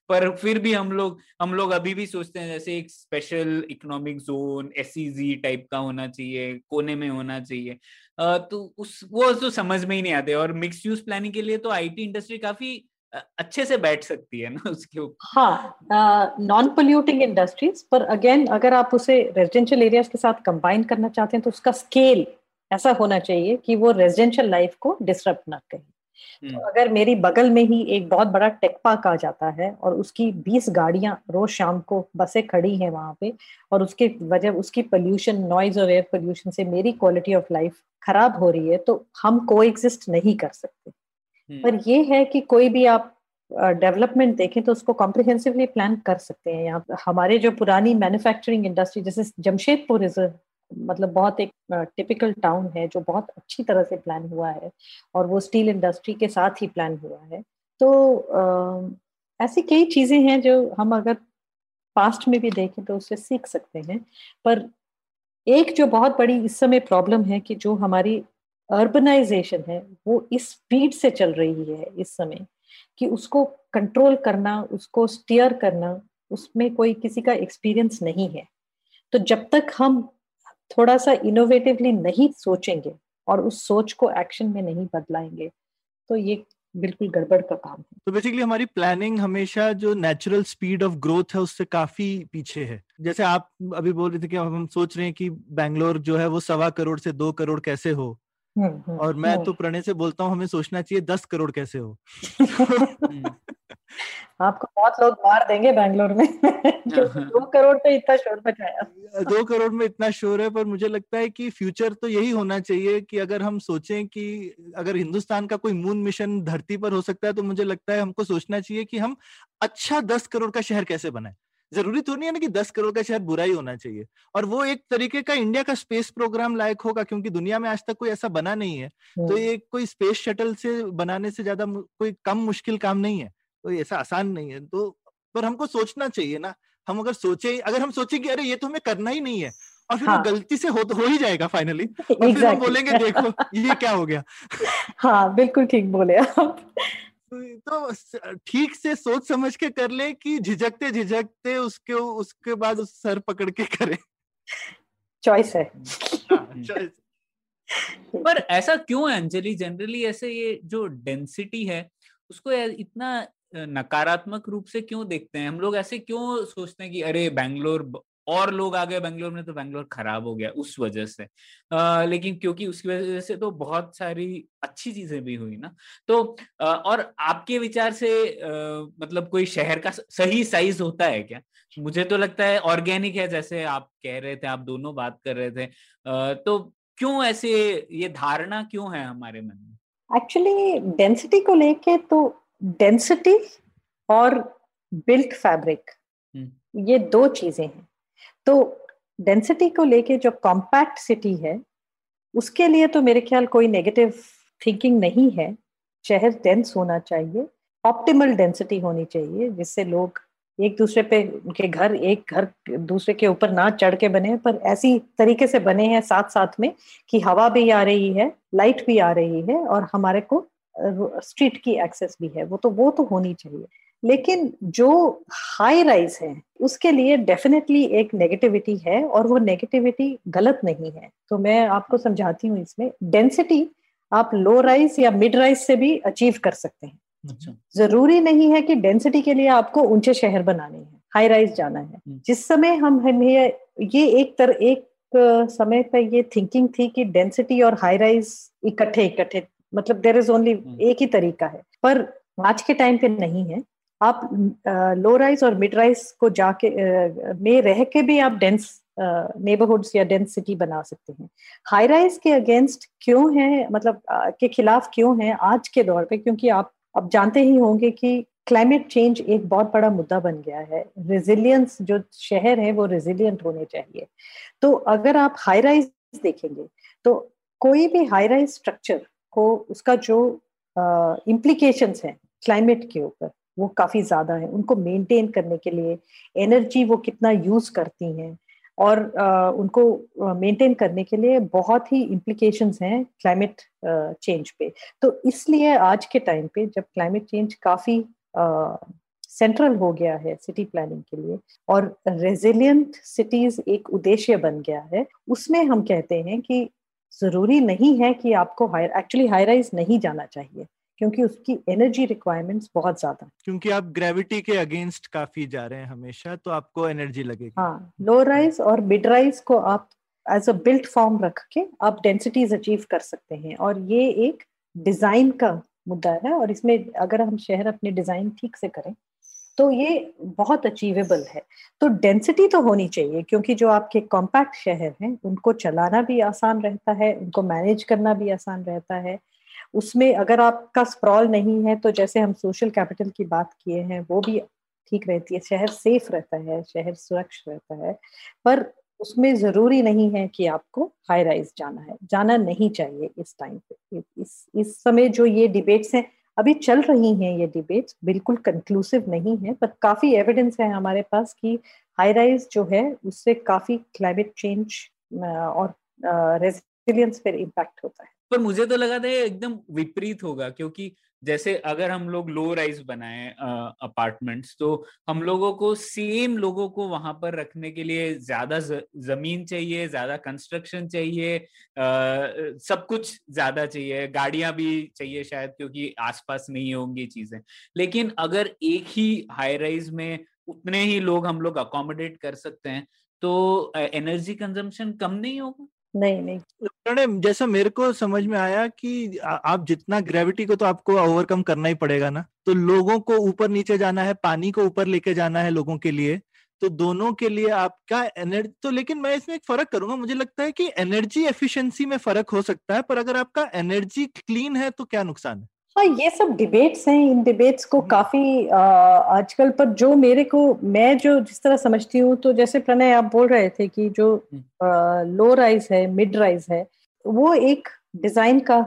पर फिर भी हम लोग हम लोग अभी भी सोचते हैं जैसे एक special economic zone S type का होना चाहिए कोने में होना चाहिए। आ, तो उस वो तो समझ में ही नहीं आते और मिक्स यूज़ प्लानिंग के लिए तो आईटी इंडस्ट्री काफ़ी अच्छे से बैठ सकती है ना उसके ऊपर। हाँ नॉन पोल्यूटिंग इंडस्ट्रीज़ पर अगेन अगर आप उसे रेजिडेंशियल एरियाज़ के साथ कंबाइन करना चाहते हैं तो उसका स्केल ऐसा होना चाहिए कि वो रेजिडेंशियल लाइफ को डिस्टर्ब ना करे तो हम्म। अगर मेरी बगल में ही एक बहुत बड़ा टेक पार्क आ जाता है और उसकी 20 गाड़ियाँ रोज शाम को बसें खड़ी हैं वहाँ पे और उसके वजह उसकी पोल्यूशन नॉइज़ और एयर पोल्यूशन से मेरी क्वालिटी ऑफ़ लाइफ खराब हो रही है तो हम को नहीं कर सकते हम्म। पर ये है कि कोई भी आप डेवलपमेंट देखें तो उसको कॉम्प्रिहेंसिवली प्लान कर सकते हैं यहाँ हमारे जो पुरानी मैन्युफैक्चरिंग इंडस्ट्री जैसे जमशेदपुर इज़ मतलब बहुत एक टिपिकल टाउन है जो बहुत अच्छी तरह से प्लान हुआ है और वो स्टील इंडस्ट्री के साथ ही प्लान हुआ है। तो आ, ऐसी कई चीज़ें हैं जो हम अगर पास्ट में भी देखें तो उससे सीख सकते हैं। पर एक जो बहुत बड़ी इस समय प्रॉब्लम है कि जो हमारी अर्बनाइजेशन है वो इस स्पीड से चल रही है इस समय कि उसको कंट्रोल करना उसको स्टीयर करना उसमें कोई किसी का एक्सपीरियंस नहीं है। तो जब तक हम थोड़ा सा इनोवेटिवली नहीं सोचेंगे और उस सोच को एक्शन में नहीं बदलाएँगे तो ये बिल्कुल गड़बड़ का काम है। तो बेसिकली हमारी प्लानिंग हमेशा जो नेचुरल स्पीड ऑफ़ ग्रोथ है उससे काफ़ी पीछे है। जैसे आप अभी बोल रहे थे कि हम सोच रहे हैं कि बैंगलोर जो है वो सवा करोड़ से दो करोड़ कैसे हो? हम्म, हम्म, और मैं तो प्रणय से बोलता हूँ हमें सोचना चाहिए दस करोड़ कैसे हो? हम्म। आपको बहुत लोग मार देंगे बैंगलोर में। दो करोड़ पे इतना शोर मचाया। दो करोड़ में इतना शोर है पर मुझे लगता है कि फ्यूचर तो यही होना चाहिए कि अगर हम सोचें कि अगर हिंदुस्तान का कोई मून मिशन धरती पर हो सकता है तो मुझे लगता है हमको सोचना चाहिए कि हम अच्छा दस करोड़ का शहर कैसे बनाए। ज़रूरी तो नहीं है ना कि दस करोड़ का शहर बुरा ही होना चाहिए। और वो एक तरीके का इंडिया का स्पेस प्रोग्राम लायक होगा क्योंकि दुनिया में आज तक कोई ऐसा बना नहीं है। तो हम्म। ये कोई स्पेस शटल से बनाने से ज़्यादा कोई कम मुश्किल काम नहीं है। तो ऐसा आसान नहीं है। तो पर हमको सोचना चाहिए ना। हम अगर सोचे अगर हम सोचे कि अरे ये तो हमें करना ही नहीं है और फिर हाँ। गलती से हो तो हो ही जाएगा फाइनली और फिर हम बोलेंगे देखो ये क्या हो गया? हाँ बिल्कुल ठीक बोले आप। तो ठीक से सोच समझ के कर ले कि झिझकते झिझकते उसके उसके बाद उस सर पकड़ के करे। चॉइस है। हाँ, पर ऐसा क्यों है अंजलि? जनरली ऐसे ये जो डेंसिटी है उसको इतना नकारात्मक रूप से क्यों देखते हैं? हम लोग ऐसे क्यों सोचते हैं कि अरे बैंगलोर और लोग आ गए बैंगलोर में तो बैंगलोर खराब हो गया उस वजह से। आ, लेकिन क्योंकि उसकी वजह से तो बहुत सारी अच्छी चीज़ें भी हुई ना। तो अ, और आपके विचार से अ, मतलब कोई शहर का सही साइज़ होता है क्या? मुझे तो लगता है ऑर्गेनिक है जैसे आप कह रहे थे आप दोनों बात कर रहे थे। अ, तो क्यों ऐसे ये धारणा क्यों है हमारे मन में? एक्चुअली डेंसिटी को लेके तो डेंसिटी और बिल्ट फैब्रिक हम्म। ये दो चीज़ें हैं। तो डेंसिटी को लेके जो कॉम्पैक्ट सिटी है उसके लिए तो मेरे ख्याल कोई नेगेटिव थिंकिंग नहीं है। शहर डेंस होना चाहिए ऑप्टिमल डेंसिटी होनी चाहिए जिससे लोग एक दूसरे पे उनके घर एक घर दूसरे के ऊपर ना चढ़ के बने पर ऐसी तरीके से बने हैं साथ साथ में कि हवा भी आ रही है लाइट भी आ रही है और हमारे को स्ट्रीट की एक्सेस भी है वो तो वो तो होनी चाहिए। लेकिन जो हाई राइज है उसके लिए डेफिनेटली एक नेगेटिविटी है और वो नेगेटिविटी गलत नहीं है। तो मैं आपको समझाती हूँ इसमें डेंसिटी आप लो राइज या मिड राइज से भी अचीव कर सकते हैं। अच्छा। ज़रूरी नहीं है कि डेंसिटी के लिए आपको ऊँचे शहर बनाने हैं हाई राइज जाना है। हम्म। जिस समय हम हमें ये एक तर एक समय पर ये थिंकिंग थी कि डेंसिटी और हाई राइज इकट्ठे इकट्ठे मतलब देर इज़ ओनली। एक ही तरीका है। पर आज के टाइम पे नहीं है। आप लो राइज और मिड राइज को जाके में रह के भी आप डेंस नेबरहुड्स या डेंस सिटी बना सकते हैं। हाई राइज के अगेंस्ट क्यों है? मतलब के खिलाफ क्यों है आज के दौर पे? क्योंकि आप अब जानते ही होंगे कि क्लाइमेट चेंज एक बहुत बड़ा मुद्दा बन गया है। रेजिलियंस जो शहर है वो रेजिलियंट होने चाहिए। तो अगर आप हाई राइज देखेंगे तो कोई भी हाई राइज स्ट्रक्चर को उसका जो इम्प्लीकेशंस हैं क्लाइमेट के ऊपर वो काफ़ी ज़्यादा है। उनको मेंटेन करने के लिए एनर्जी वो कितना यूज़ करती हैं और uh, उनको मेंटेन करने के लिए बहुत ही इम्प्लीकेशंस हैं क्लाइमेट चेंज पे। तो इसलिए आज के टाइम पे जब क्लाइमेट चेंज काफ़ी सेंट्रल हो गया है सिटी प्लानिंग के लिए और रेजिलियंट सिटीज़ एक उद्देश्य बन गया है उसमें हम कहते हैं कि ज़रूरी नहीं है कि आपको हायर एक्चुअली हाई राइज नहीं जाना चाहिए क्योंकि उसकी एनर्जी रिक्वायरमेंट्स बहुत ज़्यादा क्योंकि आप ग्रेविटी के अगेंस्ट काफ़ी जा रहे हैं हमेशा तो आपको एनर्जी लगेगी। हाँ लो राइज और मिड राइज को आप एज अ बिल्ट फॉर्म रख के आप डेंसिटीज अचीव कर सकते हैं। और ये एक डिज़ाइन का मुद्दा है और इसमें अगर हम शहर अपने डिज़ाइन ठीक से करें तो ये बहुत अचीवेबल है। तो डेंसिटी तो होनी चाहिए, क्योंकि जो आपके कॉम्पैक्ट शहर हैं, उनको चलाना भी आसान रहता है, उनको मैनेज करना भी आसान रहता है। उसमें अगर आपका स्प्रॉल नहीं है तो जैसे हम सोशल कैपिटल की बात किए हैं, वो भी ठीक रहती है। शहर सेफ़ रहता है, शहर सुरक्षित रहता है, पर उसमें ज़रूरी नहीं है कि आपको हाई राइज जाना है। जाना नहीं चाहिए इस टाइम पे। इस इस समय जो ये डिबेट्स हैं अभी चल रही हैं ये डिबेट्स बिल्कुल कंक्लूसिव नहीं है पर काफ़ी एविडेंस है हमारे पास कि हाई राइज जो है, उससे काफ़ी क्लाइमेट चेंज और रेजिलियंस पर इम्पैक्ट होता है। पर मुझे तो लगा था एकदम विपरीत होगा क्योंकि जैसे अगर हम लोग लो राइज बनाए अपार्टमेंट्स तो हम लोगों को सेम लोगों को वहाँ पर रखने के लिए ज़्यादा ज़मीन चाहिए ज़्यादा कंस्ट्रक्शन चाहिए आ, सब कुछ ज़्यादा चाहिए गाड़ियाँ भी चाहिए शायद क्योंकि आसपास नहीं होंगी चीज़ें। लेकिन अगर एक ही हाई राइज में उतने ही लोग हम लोग अकोमोडेट कर सकते हैं तो एनर्जी कंजम्पशन कम नहीं होगा? नहीं नहीं। जैसा मेरे को समझ में आया कि आप जितना ग्रेविटी को तो आपको ओवरकम करना ही पड़ेगा ना। तो लोगों को ऊपर नीचे जाना है, पानी को ऊपर लेके जाना है लोगों के लिए। तो दोनों के लिए आपका एनर्जी तो लेकिन मैं इसमें एक फ़र्क करूँगा। मुझे लगता है कि एनर्जी एफिशिएंसी में फ़र्क हो सकता है, पर अगर आपका एनर्जी क्लीन है तो क्या नुकसान है? हाँ ये सब डिबेट्स हैं। इन डिबेट्स को काफ़ी आजकल पर जो मेरे को मैं जो जिस तरह समझती हूँ तो जैसे प्रणय आप बोल रहे थे कि जो लो राइज है मिड राइज है वो एक डिज़ाइन का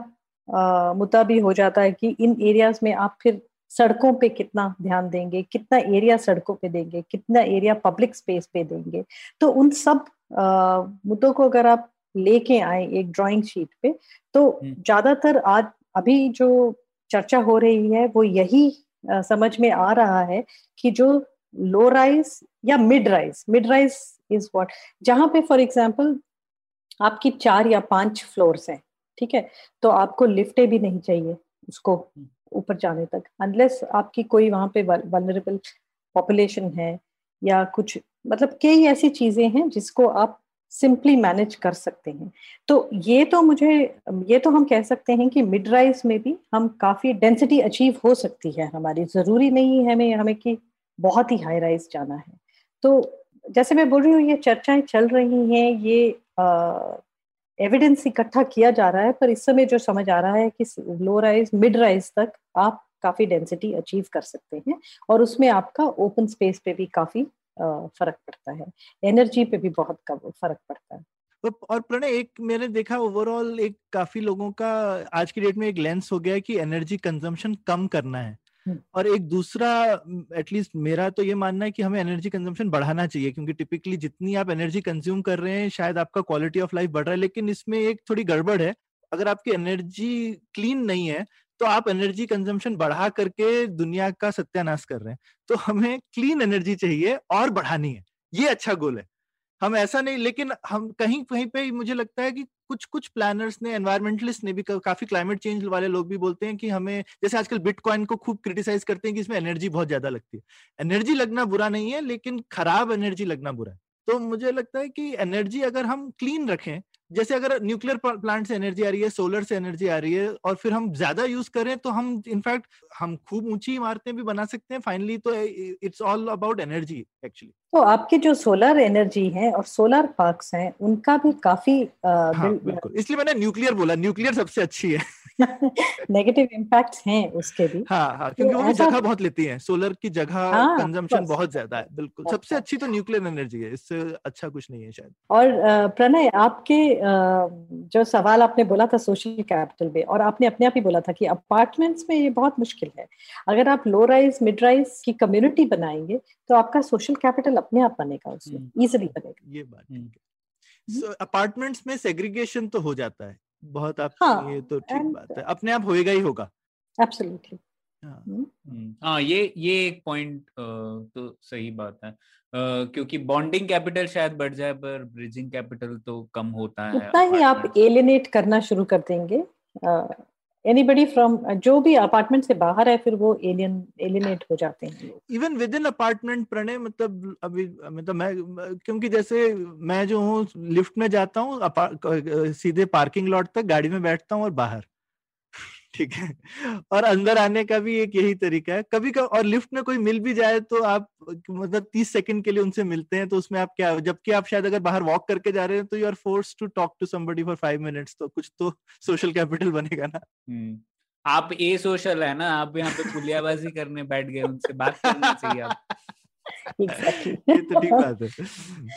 मुद्दा भी हो जाता है कि इन एरियाज़ में आप फिर सड़कों पे कितना ध्यान देंगे कितना एरिया सड़कों पे देंगे कितना एरिया पब्लिक स्पेस पे देंगे। तो उन सब मुद्दों को अगर आप लेके आए एक ड्राइंग शीट पे तो हम्म। ज़्यादातर आज अभी जो चर्चा हो रही है, वो यही समझ में आ रहा है कि जो लो राइज या mid rise mid rise is what जहाँ पे फॉर एग्जांपल आपकी चार या पाँच फ्लोर्स हैं, ठीक है तो आपको लिफ्टें भी नहीं चाहिए उसको ऊपर जाने तक अनलेस आपकी कोई वहाँ पे वनरेबल पॉपुलेशन है या कुछ मतलब कई ऐसी चीज़ें हैं जिसको आप सिंपली मैनेज कर सकते हैं। तो ये तो मुझे, ये तो हम कह सकते हैं कि मिड राइज में भी हम काफ़ी डेंसिटी अचीव हो सकती है हमारी। ज़रूरी नहीं है हमें हमें कि बहुत ही हाई राइज जाना है। तो जैसे मैं बोल रही हूँ, ये चर्चाएँ चल रही हैं, ये एविडेंस इकट्ठा किया जा रहा है, पर इस समय जो समझ आ रहा है कि लो राइज मिड राइज तक आप काफ़ी डेंसिटी अचीव कर सकते हैं और उसमें आपका ओपन स्पेस पे भी काफ़ी फ़र्क पड़ता है। एनर्जी पे भी बहुत कम फ़र्क पड़ता है। और प्रणय एक मैंने देखा ओवरऑल एक काफ़ी लोगों का आज की डेट में एक लेंस हो गया है कि एनर्जी कंजम्पशन कम करना है। हम्म। और एक दूसरा एटलीस्ट मेरा तो ये मानना है कि हमें एनर्जी कंजम्पशन बढ़ाना चाहिए क्योंकि टिपिकली जितनी आप एनर्जी कंज्यूम कर रहे हैं शायद आपका क्वालिटी ऑफ़ लाइफ बढ़ रहा है लेकिन इसमें एक थोड़ी गड़बड़ है। अगर आपकी एनर्जी क्लीन नहीं है तो आप एनर्जी कंजम्पशन बढ़ा करके दुनिया का सत्यानाश कर रहे हैं। तो हमें क्लीन एनर्जी चाहिए और बढ़ानी है। ये अच्छा गोल है। हम ऐसा नहीं लेकिन हम कहीं कहीं पे मुझे लगता है कि कुछ कुछ प्लानर्स ने एनवायरमेंटलिस्ट ने भी का, काफ़ी क्लाइमेट चेंज वाले लोग भी बोलते हैं कि हमें जैसे आजकल बिटकॉइन को खूब क्रिटिसाइज करते हैं कि इसमें एनर्जी बहुत ज़्यादा लगती है। एनर्जी लगना बुरा नहीं है लेकिन खराब एनर्जी लगना बुरा है। तो मुझे लगता है कि एनर्जी अगर हम क्लीन रखें जैसे अगर न्यूक्लियर प्लांट से एनर्जी आ रही है सोलर से एनर्जी आ रही है और फिर हम ज़्यादा यूज़ करें तो हम इनफैक्ट हम खूब ऊँची इमारतें भी बना सकते हैं। फाइनली तो it's all about energy actually तो आपके जो सोलर एनर्जी है और सोलर पार्क हैं उनका भी काफ़ी आ, हाँ, बिल्कुल। इसलिए मैंने न्यूक्लियर बोला। न्यूक्लियर सबसे अच्छी है। नेगेटिव इम्पैक्ट हैं उसके भी। हाँ हाँ क्योंकि तो वो जगह बहुत लेती है। सोलर की जगह हाँ, कंजम्पशन बहुत ज़्यादा है बिल्कुल। सबसे अच्छी तो न्यूक्लियर एनर्जी है इससे अच्छा कुछ नहीं है शायद। और प्रणय आपके जो सवाल आपने बोला था सोशल कैपिटल में और आपने अपने आप ही बोला था कि अपार्टमेंट्स में ये बहुत मुश्किल है। अगर आप लो राइज मिड राइज की कम्युनिटी बनाएँगे तो आपका सोशल कैपिटल अपने आप बनेगा उसमें इजिली हम्म। बनेगा। ये बात अपार्टमेंट्स में सेग्रीगेशन तो हो जाता है। बहुत आप हाँ, ये तो ठीक बात है अपने आप होएगा ही होगा एब्सोल्युटली हाँ।, हम्म। हम्म। हाँ ये ये एक पॉइंट तो सही बात है क्योंकि बॉन्डिंग कैपिटल शायद बढ़ जाए पर ब्रिजिंग कैपिटल तो कम होता है उतना ही आप एलिनेट करना शुरू कर देंगे एनीबडी फ्रॉम जो भी अपार्टमेंट से बाहर है, फिर वो एलियन एलिनेट हो जाते हैं even with in apartment Pranay मतलब अभी मतलब मैं, क्योंकि जैसे मैं जो हूँ लिफ्ट में जाता हूँ सीधे पार्किंग लॉट तक, गाड़ी में बैठता हूँ और बाहर। ठीक है। और अंदर आने का भी एक यही तरीका है। कभी कभी और लिफ्ट में कोई मिल भी जाए तो आप मतलब तीस सेकंड के लिए उनसे मिलते हैं तो उसमें आप क्या जबकि आप शायद अगर बाहर वॉक करके जा रहे हैं तो you are force to talk to somebody for five minutes तो कुछ तो सोशल कैपिटल बनेगा ना। हम्म। आप ए सोशल है ना आप यहाँ पे पुलियाबाजी करने बैठ गए उनसे बात करना चाहिए आप ये तो ठीक बात है।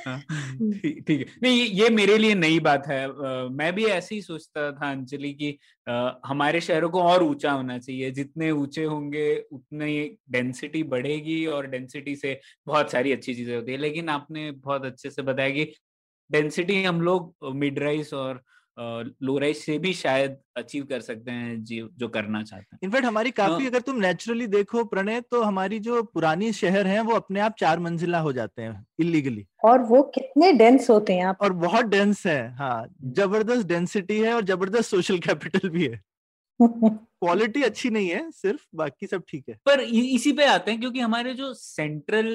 हाँ, ठीक है। नहीं ये मेरे लिए नई बात है। मैं भी ऐसे ही सोचता था अंजलि कि आ, हमारे शहरों को और ऊँचा होना चाहिए। जितने ऊँचे होंगे उतने डेंसिटी बढ़ेगी और डेंसिटी से बहुत सारी अच्छी चीज़ें होती है। लेकिन आपने बहुत अच्छे से बताया कि डेंसिटी हम लोग मिड राइस और लो राइज से भी शायद अचीव कर सकते हैं जी जो करना चाहते हैं। इनफैक्ट हमारी काफ़ी तो, अगर तुम नेचुरली देखो प्रणय तो हमारी जो पुरानी शहर हैं वो अपने आप चार मंजिला हो जाते हैं इलीगली और वो कितने डेंस होते हैं आप। और बहुत डेंस है हाँ। ज़बरदस्त डेंसिटी है और ज़बरदस्त सोशल कैपिटल भी है। क्वालिटी अच्छी नहीं है सिर्फ़ बाकी सब ठीक है। पर इसी पे आते हैं क्योंकि हमारे जो सेंट्रल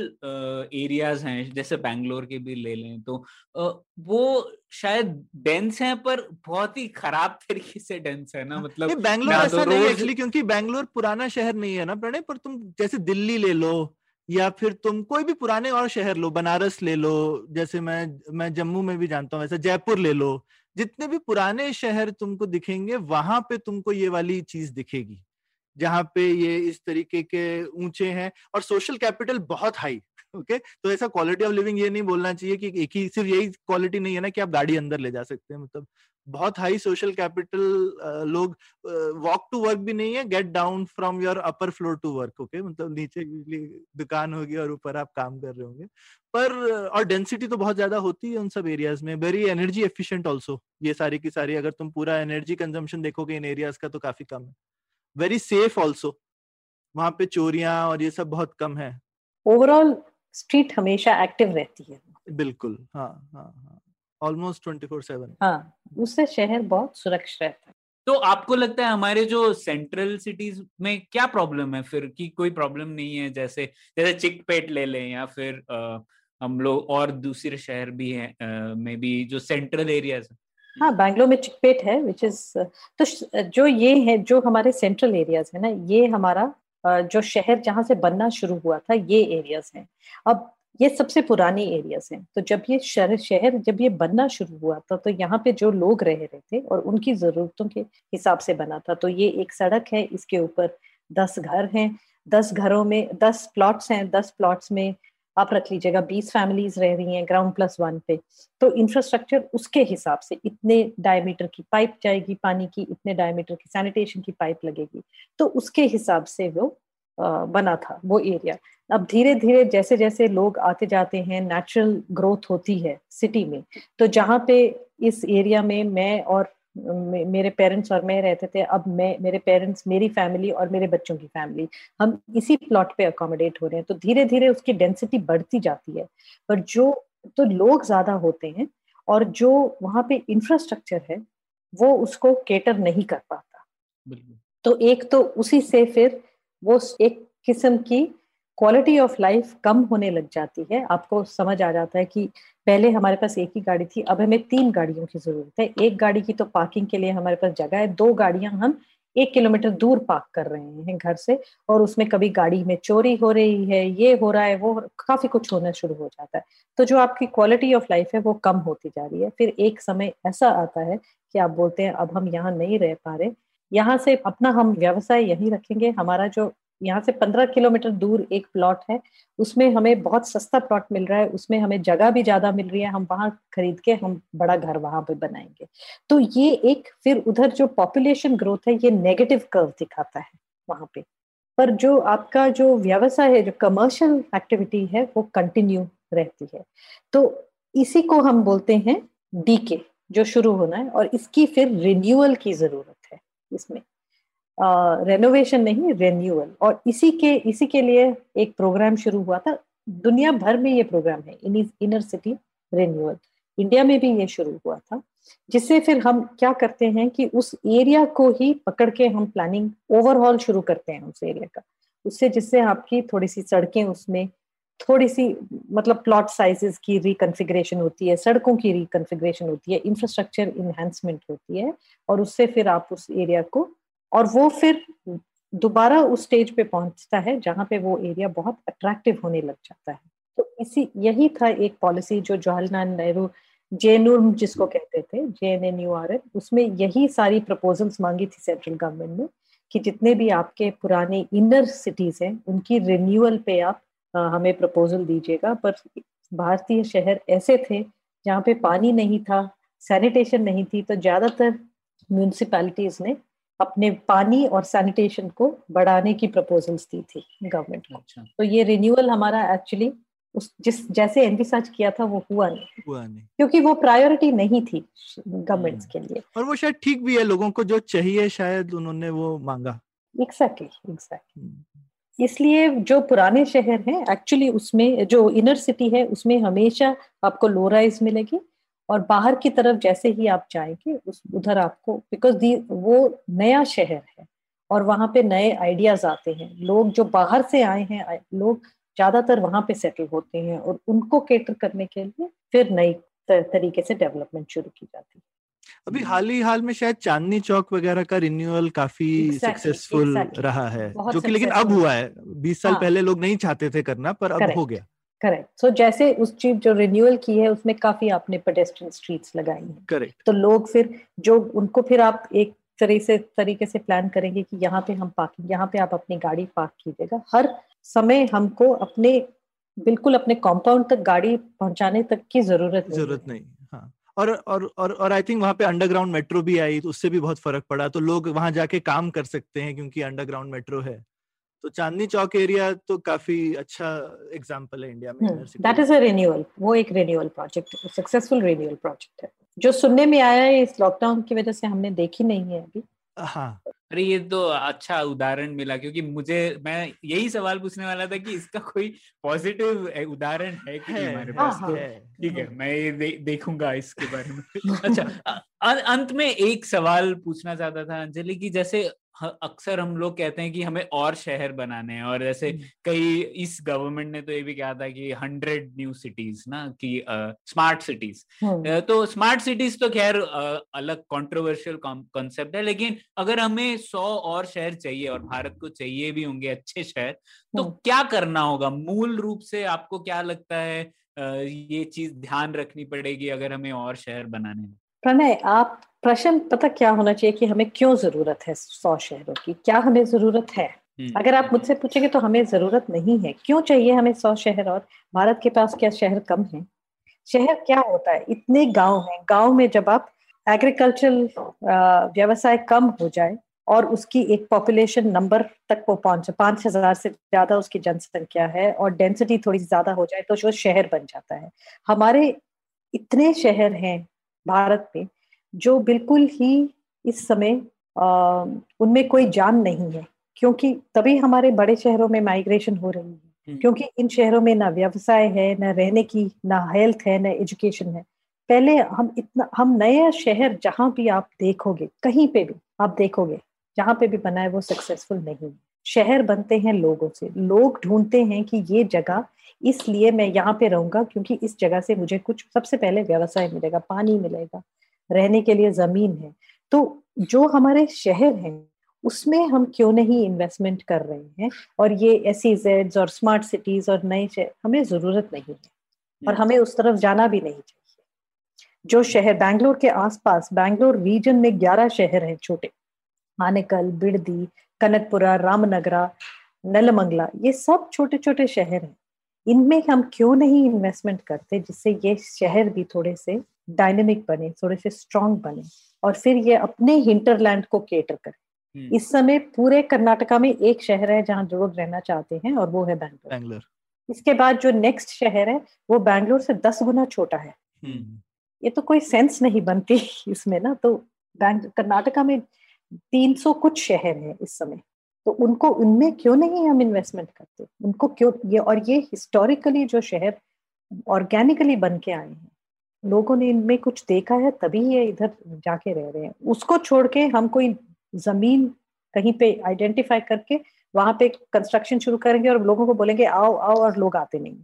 एरियाज़ हैं जैसे बैंगलोर के भी ले लें तो वो शायद डेंस हैं पर बहुत ही खराब तरीके से डेंस है ना मतलब बैंगलोर ऐसा तो नहीं एक्चुअली क्योंकि बैंगलोर पुराना शहर नहीं है ना प्रणय पर तुम जैसे दिल्ली ले लो या फिर तुम कोई भी पुराने और शहर लो बनारस ले लो जैसे मैं मैं जम्मू में भी जानता हूँ वैसे जयपुर ले लो जितने भी पुराने शहर तुमको दिखेंगे, वहाँ पे तुमको ये वाली चीज़ दिखेगी, जहाँ पे ये इस तरीके के ऊँचे हैं और सोशल कैपिटल बहुत हाई ओके? तो ऐसा क्वालिटी ऑफ़ लिविंग ये नहीं बोलना चाहिए कि एक ही, सिर्फ़ यही क्वालिटी नहीं है ना कि आप गाड़ी अंदर ले जा सकते हैं मतलब बहुत हाई सोशल कैपिटल लोग वॉक टू वर्क भी नहीं है get down from your upper floor to work okay मतलब नीचे दुकान होगी और ऊपर आप काम कर रहे होंगे। पर और डेंसिटी तो बहुत ज़्यादा होती है उन सब एरियाज़ में। वेरी एनर्जी एफिशिएंट आल्सो ये सारी की सारी। अगर तुम पूरा एनर्जी कंजम्पशन देखोगे इन एरियाज़ का तो काफ़ी कम है। वेरी सेफ़ ऑल्सो वहाँ पे चोरियाँ और ये सब बहुत कम है। ओवरऑल स्ट्रीट हमेशा एक्टिव रहती है। बिल्कुल हाँ हाँ हाँ। ऑलमोस्ट ट्वेंटी फोर सेवन हाँ उससे शहर बहुत सुरक्षित रहता है। तो आपको लगता है हमारे जो सेंट्रल सिटीज़ में क्या प्रॉब्लम है फिर कि कोई प्रॉब्लम नहीं है? जैसे जैसे चिकपेट ले लें या फिर आ, हम लोग और दूसरे शहर भी हैं मे बी जो सेंट्रल एरियाज़ हाँ। बैंगलोर में चिकपेट है विच इज़ तो जो ये है जो हमारे सेंट्रल एरियाज़ है ना ये हमारा जो शहर जहाँ से बनना शुरू हुआ था ये एरियाज़ हैं। अब ये सबसे पुरानी एरियाज़ हैं तो जब ये शहर शहर जब ये बनना शुरू हुआ था तो यहाँ पे जो लोग रह रहे थे और उनकी जरूरतों के हिसाब से बना था तो ये एक सड़क है, इसके ऊपर दस घर हैं। दस घरों में, दस प्लॉट्स हैं, दस प्लॉट्स में आप रख लीजिएगा, बीस फैमिलीज़ रह रही हैं ग्राउंड प्लस वन पे। तो इंफ्रास्ट्रक्चर उसके हिसाब से इतने डायमीटर की पाइप जाएगी, पानी की इतने डायमीटर की सैनिटेशन की पाइप लगेगी। तो उसके हिसाब से वो बना था वो एरिया अब धीरे धीरे जैसे जैसे लोग आते जाते हैं नेचुरल ग्रोथ होती है सिटी में तो जहाँ पे इस एरिया में मैं और मेरे पेरेंट्स और मैं रहते थे अब मैं मेरे पेरेंट्स मेरी फैमिली और मेरे बच्चों की फैमिली हम इसी प्लॉट पे अकोमोडेट हो रहे हैं तो धीरे धीरे उसकी डेंसिटी बढ़ती जाती है। पर जो तो लोग ज़्यादा होते हैं और जो वहाँ पे इंफ्रास्ट्रक्चर है वो उसको केटर नहीं कर पाता। तो एक तो उसी से फिर वो एक किस्म की क्वालिटी ऑफ़ लाइफ कम होने लग जाती है। आपको समझ आ जाता है कि पहले हमारे पास एक ही गाड़ी थी, अब हमें तीन गाड़ियों की ज़रूरत है। एक गाड़ी की तो पार्किंग के लिए हमारे पास जगह है। दो गाड़ियाँ हम एक किलोमीटर दूर पार्क कर रहे हैं घर से और उसमें कभी गाड़ी में चोरी हो रही है, ये हो रहा है, वो काफ़ी कुछ होना शुरू हो जाता है। तो जो आपकी क्वालिटी ऑफ़ लाइफ है वो कम होती जा रही है। फिर एक समय ऐसा आता है कि आप बोलते हैं, अब हम यहाँ नहीं रह पा रहे। यहाँ से अपना हम व्यवसाय यही रखेंगे। हमारा जो यहाँ से पंद्रह किलोमीटर दूर एक प्लॉट है, उसमें हमें बहुत सस्ता प्लॉट मिल रहा है, उसमें हमें जगह भी ज़्यादा मिल रही है, हम वहाँ खरीद के हम बड़ा घर वहाँ पे बनाएँगे। तो ये एक फिर उधर जो पॉपुलेशन ग्रोथ है, ये नेगेटिव कर्व दिखाता है वहाँ पे। पर जो आपका जो व्यवसाय है, जो कमर्शियल एक्टिविटी है, वो कंटिन्यू रहती है। तो इसी को हम बोलते हैं डीके जो शुरू होना है, और इसकी फिर रिन्यूअल की ज़रूरत इसमें। रेनोवेशन नहीं रेन्यूअल और इसी के इसी के लिए एक प्रोग्राम शुरू हुआ था। दुनिया भर में ये प्रोग्राम है। In inner city renewal India में भी ये शुरू हुआ था। जिससे फिर हम क्या करते हैं कि उस एरिया को ही पकड़ के हम प्लानिंग ओवरऑल शुरू करते हैं उस एरिया का। उससे जिससे आपकी थोड़ी सी सड़कें उसमें थोड़ी सी मतलब प्लॉट साइजेस की रिकन्फिग्रेशन होती है, सड़कों की रिकन्फिग्रेशन होती है इंफ्रास्ट्रक्चर इन्हेंसमेंट होती है, और उससे फिर आप उस एरिया को, और वो फिर दोबारा उस स्टेज पे पहुँचता है जहाँ पे वो एरिया बहुत अट्रैक्टिव होने लग जाता है। तो इसी, यही था एक पॉलिसी जो जवाहरलाल नेहरू जेनुर्म जिसको कहते थे J N N U R M उसमें यही सारी प्रपोजल्स मांगी थी सेंट्रल गवर्नमेंट ने कि जितने भी आपके पुराने इनर सिटीज़ हैं, उनकी रिन्यूअल पे आप हमें प्रपोजल दीजिएगा पर भारतीय शहर ऐसे थे जहाँ पे पानी नहीं था सैनिटेशन नहीं थी तो ज़्यादातर म्यूनिसिपैलिटीज ने अपने पानी और सैनिटेशन को बढ़ाने की प्रपोजल्स दी थी गवर्नमेंट को अच्छा। तो ये रिन्यूअल हमारा एक्चुअली उस जिस जैसे एनविसाज किया था वो हुआ नहीं हुआ नहीं क्योंकि वो प्रायोरिटी नहीं थी गवर्नमेंट्स हम्म। के लिए और वो शायद ठीक भी है लोगों को जो चाहिए शायद उन्होंने वो मांगा एग्जैक्टली एग्जैक्टली हम्म। इसलिए जो पुराने शहर हैं एक्चुअली उसमें, जो इनर सिटी है, उसमें हमेशा आपको लो राइज मिलेगी और बाहर की तरफ़ जैसे ही आप जाएँगे, उस, उधर आपको बिकॉज़ दी वो नया शहर है और वहाँ पे नए आइडियाज़ आते हैं। लोग जो बाहर से आए हैं लोग ज़्यादातर वहाँ पे सेटल होते हैं और उनको केटर करने के लिए फिर नई तरीके से डेवलपमेंट शुरू की जाती है। अभी हाल ही हाल में शायद चांदनी चौक वगैरह का रिन्यूअल काफ़ी सक्सेसफुल exactly, exactly. रहा है जो कि लेकिन अब हुआ है। बीस साल हाँ, पहले लोग नहीं चाहते थे करना पर अब हो गया। करेक्ट सो so, जैसे उस चीज़ जो रिन्यूअल की है उसमें काफ़ी आपने पेडेस्ट्रियन स्ट्रीट्स लगाई हैं। करेक्ट तो लोग फिर जो उनको फिर आप एक तरह से तरीके से प्लान करेंगे कि यहाँ पे हम पार्किंग यहाँ पे आप अपनी गाड़ी पार्क कीजिएगा। हर समय हमको अपने बिल्कुल अपने कॉम्पाउंड तक गाड़ी पहुँचाने तक की ज़रूरत ज़रूरत नहीं। और और और और आई थिंक वहाँ पे अंडरग्राउंड मेट्रो भी आई तो उससे भी बहुत फ़र्क पड़ा। तो लोग वहाँ जाके काम कर सकते हैं क्योंकि अंडरग्राउंड मेट्रो है। तो चांदनी चौक एरिया तो काफ़ी अच्छा एग्जांपल है इंडिया में दैट इज़ अ रिन्यूअल वो एक renewal project successful renewal project है। जो सुनने में आया है इस लॉकडाउन की वजह से हमने देखी नहीं है अभी। हाँ। अरे ये तो अच्छा उदाहरण मिला क्योंकि मुझे मैं यही सवाल पूछने वाला था कि इसका कोई पॉजिटिव उदाहरण है कि है, हमारे पास? हाँ, तो ठीक है मैं ये दे, देखूँगा इसके बारे में। अच्छा अंत में एक सवाल पूछना चाहता था अंजलि की जैसे अक्सर हम लोग कहते हैं कि हमें और शहर बनाने हैं और जैसे हम्म। कई इस गवर्नमेंट ने तो ये भी कहा था कि हंड्रेड न्यू सिटीज़ ना कि स्मार्ट सिटीज़ हम्म। तो स्मार्ट सिटीज़ तो खैर अलग कंट्रोवर्शियल कॉन्सेप्ट है लेकिन अगर हमें सौ और शहर चाहिए और भारत को चाहिए भी होंगे अच्छे शहर तो हम्म। क्या करना होगा मूल रूप से आपको क्या लगता है ये चीज़ ध्यान रखनी पड़ेगी अगर हमें और शहर बनाने प्रणय आप प्रश्न पता क्या होना चाहिए कि हमें क्यों ज़रूरत है सौ शहरों की? क्या हमें ज़रूरत है? हम्म। अगर आप मुझसे पूछेंगे तो हमें ज़रूरत नहीं है। क्यों चाहिए हमें सौ शहर और भारत के पास क्या शहर कम है? शहर क्या होता है? इतने गाँव हैं। गाँव में जब आप एग्रीकल्चरल व्यवसाय कम हो जाए और उसकी एक पॉपुलेशन नंबर तक वो पहुँच पाँच हज़ार से ज़्यादा उसकी जनसंख्या है और डेंसिटी थोड़ी ज़्यादा हो जाए तो वो शहर बन जाता है। हमारे इतने शहर हैं भारत में जो बिल्कुल ही इस समय उनमें कोई जान नहीं है क्योंकि तभी हमारे बड़े शहरों में माइग्रेशन हो रही है। हम्म। क्योंकि इन शहरों में ना व्यवसाय है ना रहने की ना हेल्थ है ना एजुकेशन है। पहले हम इतना हम नया शहर जहाँ भी आप देखोगे कहीं पे भी आप देखोगे जहाँ पे भी बना है वो सक्सेसफुल नहीं है। शहर बनते हैं लोगों से। लोग ढूंढते हैं कि ये जगह इसलिए मैं यहाँ पे रहूँगा क्योंकि इस जगह से मुझे कुछ सबसे पहले व्यवसाय मिलेगा पानी मिलेगा रहने के लिए ज़मीन है। तो जो हमारे शहर हैं उसमें हम क्यों नहीं इन्वेस्टमेंट कर रहे हैं? और ये एस e और स्मार्ट सिटीज़ और नए शहर हमें ज़रूरत नहीं है। और हमें उस तरफ़ जाना भी नहीं चाहिए। जो शहर बैंगलोर के आसपास बैंगलोर रीजन में ग्यारह शहर हैं छोटे। आनेकल बिड़दी कनकपुरा रामनगरा नलमंगला ये सब छोटे छोटे शहर हैं। इनमें हम क्यों नहीं इन्वेस्टमेंट करते जिससे ये शहर भी थोड़े से डायनेमिक बने थोड़े से स्ट्रांग बने और फिर ये अपने हिंटरलैंड को केटर करे। हम्म। इस समय पूरे कर्नाटका में एक शहर है जहाँ लोग रहना चाहते हैं और वो है बैंगलोर। बैंगलोर। इसके बाद जो नेक्स्ट शहर है वो बैंगलोर से दस गुना छोटा है। हम्म। ये तो कोई सेंस नहीं बनती इसमें ना तो कर्नाटका में तीन सौ कुछ शहर है इस समय। तो उनको उनमें क्यों नहीं हम इन्वेस्टमेंट करते? उनको क्यों, ये और ये हिस्टोरिकली जो शहर ऑर्गेनिकली बन के आए हैं, लोगों ने इनमें कुछ देखा है, तभी ये इधर जाके रह रहे हैं। उसको छोड़ के हम कोई ज़मीन कहीं पे आइडेंटिफाई करके वहाँ पे कंस्ट्रक्शन शुरू करेंगे और लोगों को बोलेंगे, आओ आओ, और लोग आते नहीं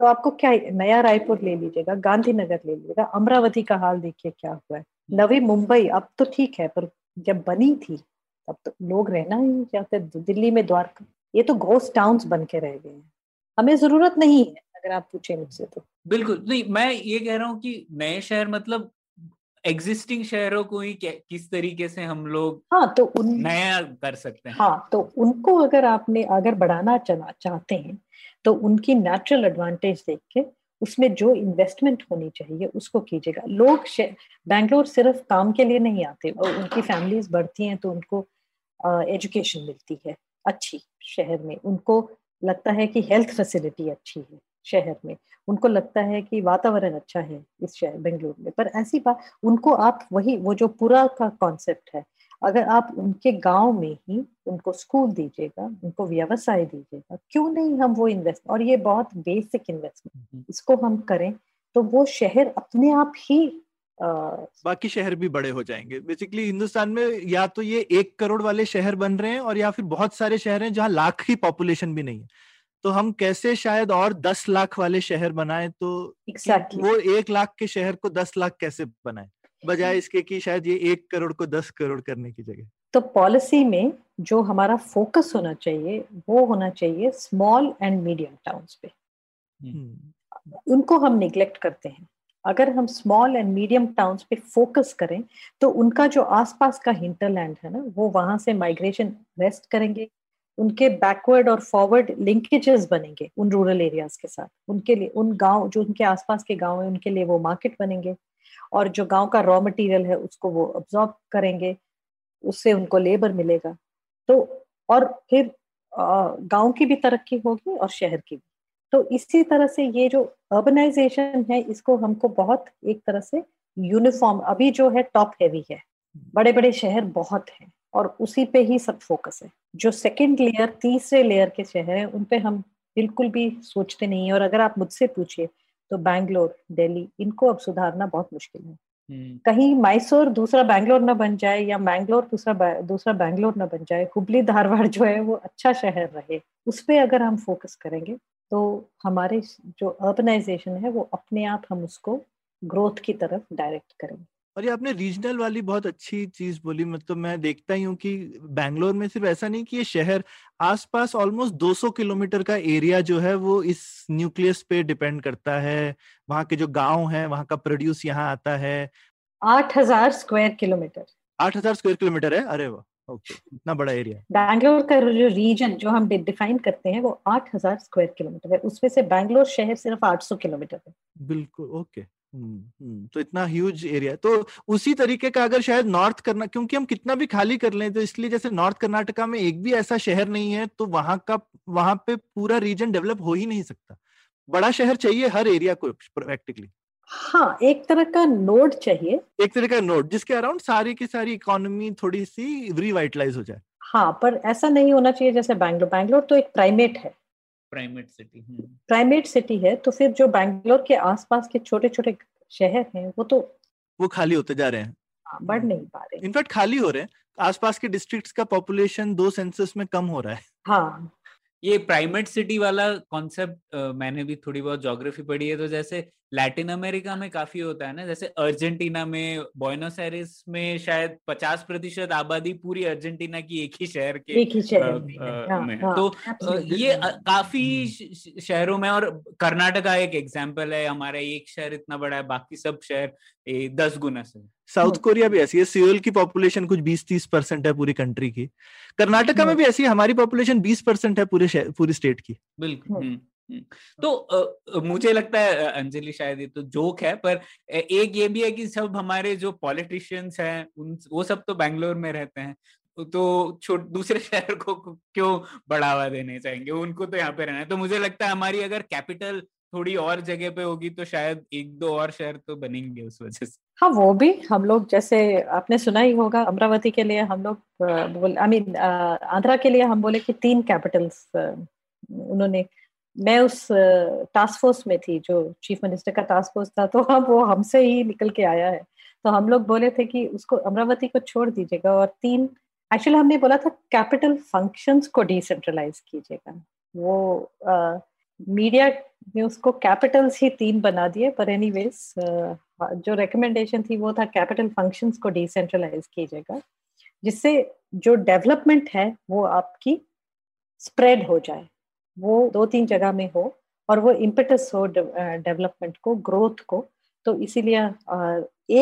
तो आपको क्या नया रायपुर ले लीजिएगा, गांधीनगर ले लीजिएगा, अमरावती का हाल देखिए क्या हुआ है। नवी मुंबई अब तो ठीक है, पर जब बनी थी तब तो लोग रहना ही चाहते दिल्ली में द्वारका। ये तो घोस्ट टाउन्स बन के रह गए हैं। हमें ज़रूरत नहीं है अगर आप पूछे मुझसे तो। बिल्कुल नहीं मैं ये कह रहा हूँ कि नए शहर मतलब एग्जिस्टिंग शहरों को ही किस तरीके से हम लोग हाँ तो उन नया कर सकते हैं। हाँ तो उनको अगर आपने अगर बढ़ाना चाहते हैं तो उनकी नेचुरल एडवांटेज देख के उसमें जो इन्वेस्टमेंट होनी चाहिए, उसको कीजिएगा। लोग बैंगलोर सिर्फ़ काम के लिए नहीं आते, और उनकी फैमिलीज़ बढ़ती हैं तो उनको एजुकेशन मिलती है अच्छी शहर में। उनको लगता है कि हेल्थ फैसिलिटी अच्छी है शहर में। उनको लगता है कि वातावरण अच्छा है इस शहर, बेंगलुरु में। पर ऐसी बात, उनको आप वही, वो जो पूरा का कॉन्सेप्ट है अगर आप उनके गाँव में ही उनको स्कूल दीजिएगा उनको व्यवसाय दीजिएगा क्यों नहीं हम वो इन्वेस्ट और ये बहुत बेसिक इन्वेस्टमेंट इसको हम करें तो वो शहर अपने आप ही आ, बाकी शहर भी बड़े हो जाएँगे। बेसिकली हिंदुस्तान में या तो ये एक करोड़ वाले शहर बन रहे हैं और या फिर बहुत सारे शहर हैं जहाँ लाख की पॉपुलेशन भी नहीं है। तो हम कैसे शायद और दस लाख वाले शहर बनाए तो exactly. वो एक लाख के शहर को दस लाख कैसे बनाए? बजाय इसके कि शायद ये एक करोड़ को दस करोड़ करने की जगह। तो पॉलिसी में जो हमारा फोकस होना चाहिए वो होना चाहिए स्मॉल एंड मीडियम टाउन्स पे। हम्म। उनको हम निग्लेक्ट करते हैं। अगर हम स्मॉल एंड मीडियम टाउन्स पे फोकस करें तो उनका जो आसपास का हिंटरलैंड है ना वो वहाँ से माइग्रेशन रेस्ट करेंगे। उनके बैकवर्ड और फॉरवर्ड लिंकेजेस बनेंगे उन रूरल एरियाज़ के साथ। उनके लिए उन गाँव जो उनके आसपास के गाँव है उनके लिए वो मार्केट बनेंगे। और जो गाँव का रॉ मटेरियल है, उसको वो ऑब्जॉर्ब करेंगे, उससे उनको लेबर मिलेगा। तो और फिर गाँव की भी तरक्की होगी और शहर की भी। तो इसी तरह से ये जो अर्बनाइजेशन है, इसको हमको बहुत एक तरह से यूनिफॉर्म अभी जो है टॉप हैवी है। बड़े बड़े शहर बहुत हैं और उसी पे ही सब फोकस है। जो सेकंड लेयर तीसरे लेयर के शहर हैं, उन पे हम बिल्कुल भी सोचते नहीं है। और अगर आप मुझसे पूछिए तो बैंगलोर दिल्ली इनको अब सुधारना बहुत मुश्किल है हम्म। कहीं मैसूर दूसरा बैंगलोर न बन जाए या मैंगलोर दूसरा दूसरा बैंगलोर न बन जाए हुबली धारवाड़ जो है वो अच्छा शहर रहे उस पर अगर हम फोकस करेंगे तो हमारे जो अर्बनाइजेशन है वो अपने आप हम उसको ग्रोथ की तरफ़ डायरेक्ट करेंगे और ये आपने रीजनल वाली बहुत अच्छी चीज़ बोली मतलब मैं देखता ही हूँ कि बैंगलोर में सिर्फ़ ऐसा नहीं कि ये शहर आसपास ऑलमोस्ट 200 किलोमीटर का एरिया जो है वो इस न्यूक्लियस पे डिपेंड करता है। वहाँ के जो गाँव है वहाँ का प्रोड्यूस यहाँ आता है। आठ हज़ार स्क्वायर किलोमीटर आठ हज़ार स्क्वायर किलोमीटर है? अरे वाह ओके इतना बड़ा एरिया बैंगलोर का जो रीजन जो हम डिफाइन करते हैं वो आठ हज़ार स्क्वायर किलोमीटर है। उसमें से बैंगलोर शहर सिर्फ़ आठ सौ किलोमीटर है। बिल्कुल ओके तो इतना ह्यूज एरिया तो उसी तरीके का अगर शायद नॉर्थ करना क्योंकि हम कितना भी खाली कर लें तो इसलिए जैसे नॉर्थ कर्नाटका में एक भी ऐसा शहर नहीं है तो वहाँ का वहाँ पे पूरा रीजन डेवलप हो ही नहीं सकता। बड़ा शहर चाहिए हर एरिया को प्रैक्टिकली हाँ एक तरह का नोड चाहिए। एक तरह का नोड जिसके अराउंड सारी की सारी इकोनॉमी थोड़ी सी रिवाइटलाइज हो जाए। हाँ पर ऐसा नहीं होना चाहिए जैसे बैंगलोर बैंगलोर तो एक प्राइमेट है। प्राइमेट सिटी प्राइमेट सिटी है तो फिर जो बैंगलोर के आसपास के छोटे छोटे शहर हैं वो तो वो खाली होते जा रहे हैं। हाँ, बढ़ नहीं पा रहे। इनफैक्ट खाली हो रहे हैं। आसपास के डिस्ट्रिक्ट्स का पॉपुलेशन दो सेंसस में कम हो रहा है। हाँ ये प्राइमेट सिटी वाला कॉन्सेप्ट मैंने भी थोड़ी बहुत जोग्राफी पढ़ी है तो जैसे लैटिन अमेरिका में काफ़ी होता है ना जैसे अर्जेंटीना में बोइनोस एरिस में शायद पचास प्रतिशत आबादी पूरी अर्जेंटीना की एक ही शहर के एक ही शहर में, हाँ, में। हाँ, तो ये काफ़ी शहरों में और कर्नाटका एक एग्ज़ाम्पल है हमारा एक शहर इतना बड़ा है बाकी सब शहर दस गुना से साउथ कोरिया भी ऐसी है सियोल की पॉपुलेशन कुछ बीस तीस परसेंट है पूरी कंट्री की। कर्नाटका में भी ऐसी है हमारी पॉपुलेशन बीस परसेंट है पूरे पूरी स्टेट की। बिल्कुल तो आ, मुझे लगता है अंजलि शायद ये तो जोक है पर एक ये भी है कि सब हमारे जो पॉलिटिशियंस हैं उन वो सब तो बैंगलोर में रहते हैं। तो छोट दूसरे शहर को क्यों बढ़ावा देने चाहेंगे? उनको तो यहाँ पे रहना है। तो मुझे लगता है हमारी अगर कैपिटल थोड़ी और जगह पे होगी तो शायद एक दो और शहर तो बनेंगे उस वजह से। हाँ वो भी हम लोग जैसे आपने सुना ही होगा, अमरावती के लिए हम लोग बोल आई मीन आंध्रा के लिए हम बोले कि तीन कैपिटल्स उन्होंने, मैं उस टास्क फोर्स में थी, जो चीफ मिनिस्टर का टास्क फोर्स था तो हम वो हमसे ही निकल के आया है। तो हम लोग बोले थे कि उसको, अमरावती को छोड़ दीजिएगा और तीन एक्चुअली हमने बोला था कैपिटल फ़ंक्शंस को डिसेंट्रलाइज कीजिएगा। वो मीडिया ने उसको कैपिटल्स ही तीन बना दिए, पर एनी जो रिकमेंडेशन थी वो था कैपिटल फ़ंक्शंस को डिसेंट्रलाइज कीजिएगा, जिससे जो डेवलपमेंट है वो आपकी स्प्रेड हो जाए, वो दो तीन जगह में हो और वो इम्पेटस हो डेवलपमेंट को ग्रोथ को तो इसीलिए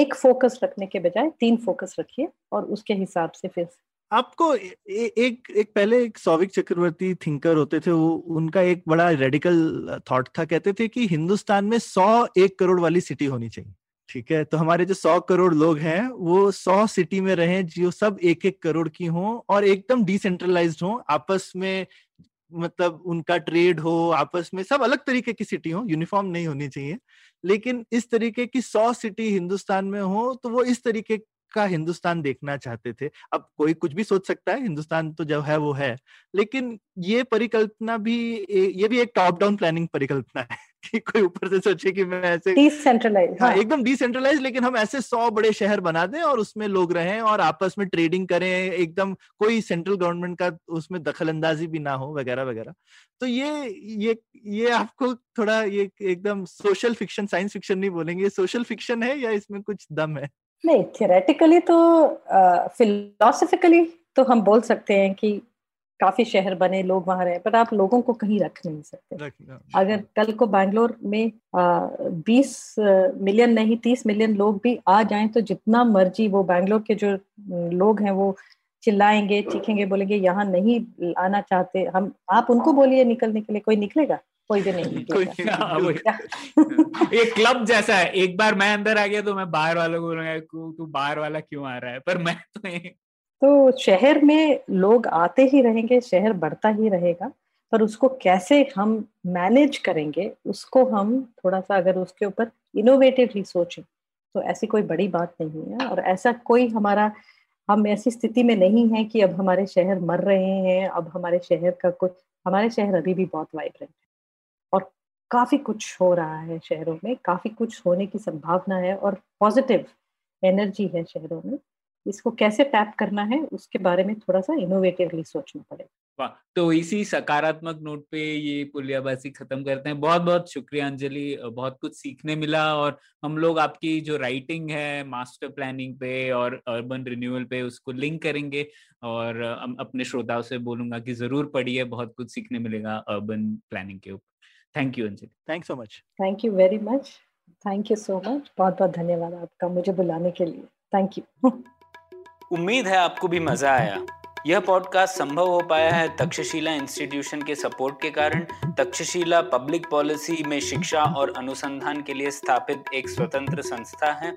एक फोकस रखने के बजाय तीन फोकस रखिए और उसके हिसाब से फिर आपको ए, एक एक पहले एक सौविक चक्रवर्ती थिंकर होते थे वो उनका एक बड़ा रेडिकल थॉट था कहते थे कि हिंदुस्तान में सौ एक करोड़ वाली सिटी होनी चाहिए ठीक है? तो हमारे जो सौ करोड़ लोग हैं वो सौ सिटी में रहे जो सब एक एक करोड़ की हों और एकदम डिसेंट्रलाइज हों आपस में मतलब उनका ट्रेड हो आपस में सब अलग तरीके की सिटी हो यूनिफॉर्म नहीं होनी चाहिए लेकिन इस तरीके की सौ सिटी हिंदुस्तान में हो तो वो इस तरीके का हिंदुस्तान देखना चाहते थे। अब कोई कुछ भी सोच सकता है हिंदुस्तान तो जब है वो है। लेकिन ये परिकल्पना भी ये भी एक टॉप डाउन प्लानिंग परिकल्पना है कि कोई ऊपर से सोचे कि मैं ऐसे डिसेंट्रलाइज हाँ, हाँ। एकदम डिसेंट्रलाइज लेकिन हम ऐसे सौ बड़े शहर बना दें और उसमें लोग रहें और आपस में ट्रेडिंग करें एकदम कोई सेंट्रल गवर्नमेंट का उसमें दखल अंदाजी भी ना हो वगैरह वगैरह। तो ये ये ये आपको थोड़ा ये एकदम सोशल फिक्शन साइंस फिक्शन नहीं बोलेंगे। सोशल फिक्शन है या इसमें कुछ दम है? नहीं थियोरेटिकली तो फिलोसफिकली तो हम बोल सकते हैं कि काफ़ी शहर बने लोग वहाँ रहे पर आप लोगों को कहीं रख नहीं सकते। अगर कल को बैंगलोर में बीस मिलियन नहीं तीस मिलियन लोग भी आ जाएँ तो जितना मर्ज़ी वो बैंगलोर के जो लोग हैं वो चिल्लाएँगे चीखेंगे बोलेंगे यहाँ नहीं आना चाहते हम आप उनको बोलिए निकलने के लिए कोई निकलेगा कोई भी नहीं कोई हाँ। ये क्लब जैसा है एक बार मैं अंदर आ गया तो मैं बाहर वालों को बोलूँगा "तू तू बाहर वाला क्यों आ रहा है? पर मैं तो ये- तो शहर में लोग आते ही रहेंगे शहर बढ़ता ही रहेगा पर उसको कैसे हम मैनेज करेंगे उसको हम थोड़ा सा अगर उसके ऊपर इनोवेटिवली सोचें तो ऐसी कोई बड़ी बात नहीं है। और ऐसा कोई हमारा हम ऐसी स्थिति में नहीं है कि अब हमारे शहर मर रहे हैं अब हमारे शहर का कुछ हमारे शहर अभी भी बहुत वाइब्रेंट है। काफ़ी कुछ हो रहा है शहरों में, काफ़ी कुछ होने की संभावना है और पॉजिटिव एनर्जी है शहरों में। इसको कैसे टैप करना है, उसके बारे में थोड़ा सा इनोवेटिवली सोचना पड़ेगा तो इसी सकारात्मक नोट पे ये पुलियाबाजी खत्म करते हैं। बहुत बहुत शुक्रिया अंजलि, बहुत कुछ सीखने मिला और हम लोग आपकी जो राइटिंग है मास्टर प्लानिंग पे और अर्बन रिन्यूअल पे उसको लिंक करेंगे और अपने श्रोताओं से बोलूँगा कि ज़रूर पढ़िए, बहुत कुछ सीखने मिलेगा अर्बन प्लानिंग के ऊपर। Thank you Anjali thank so much thank you very much thank you so much बहुत बहुत धन्यवाद आपका मुझे बुलाने के लिए. थैंक यू उम्मीद है आपको भी मज़ा आया. यह पॉडकास्ट संभव हो पाया है तक्षशिला इंस्टीट्यूशन के सपोर्ट के कारण. तक्षशिला पब्लिक पॉलिसी में शिक्षा और अनुसंधान के लिए स्थापित एक स्वतंत्र संस्था है.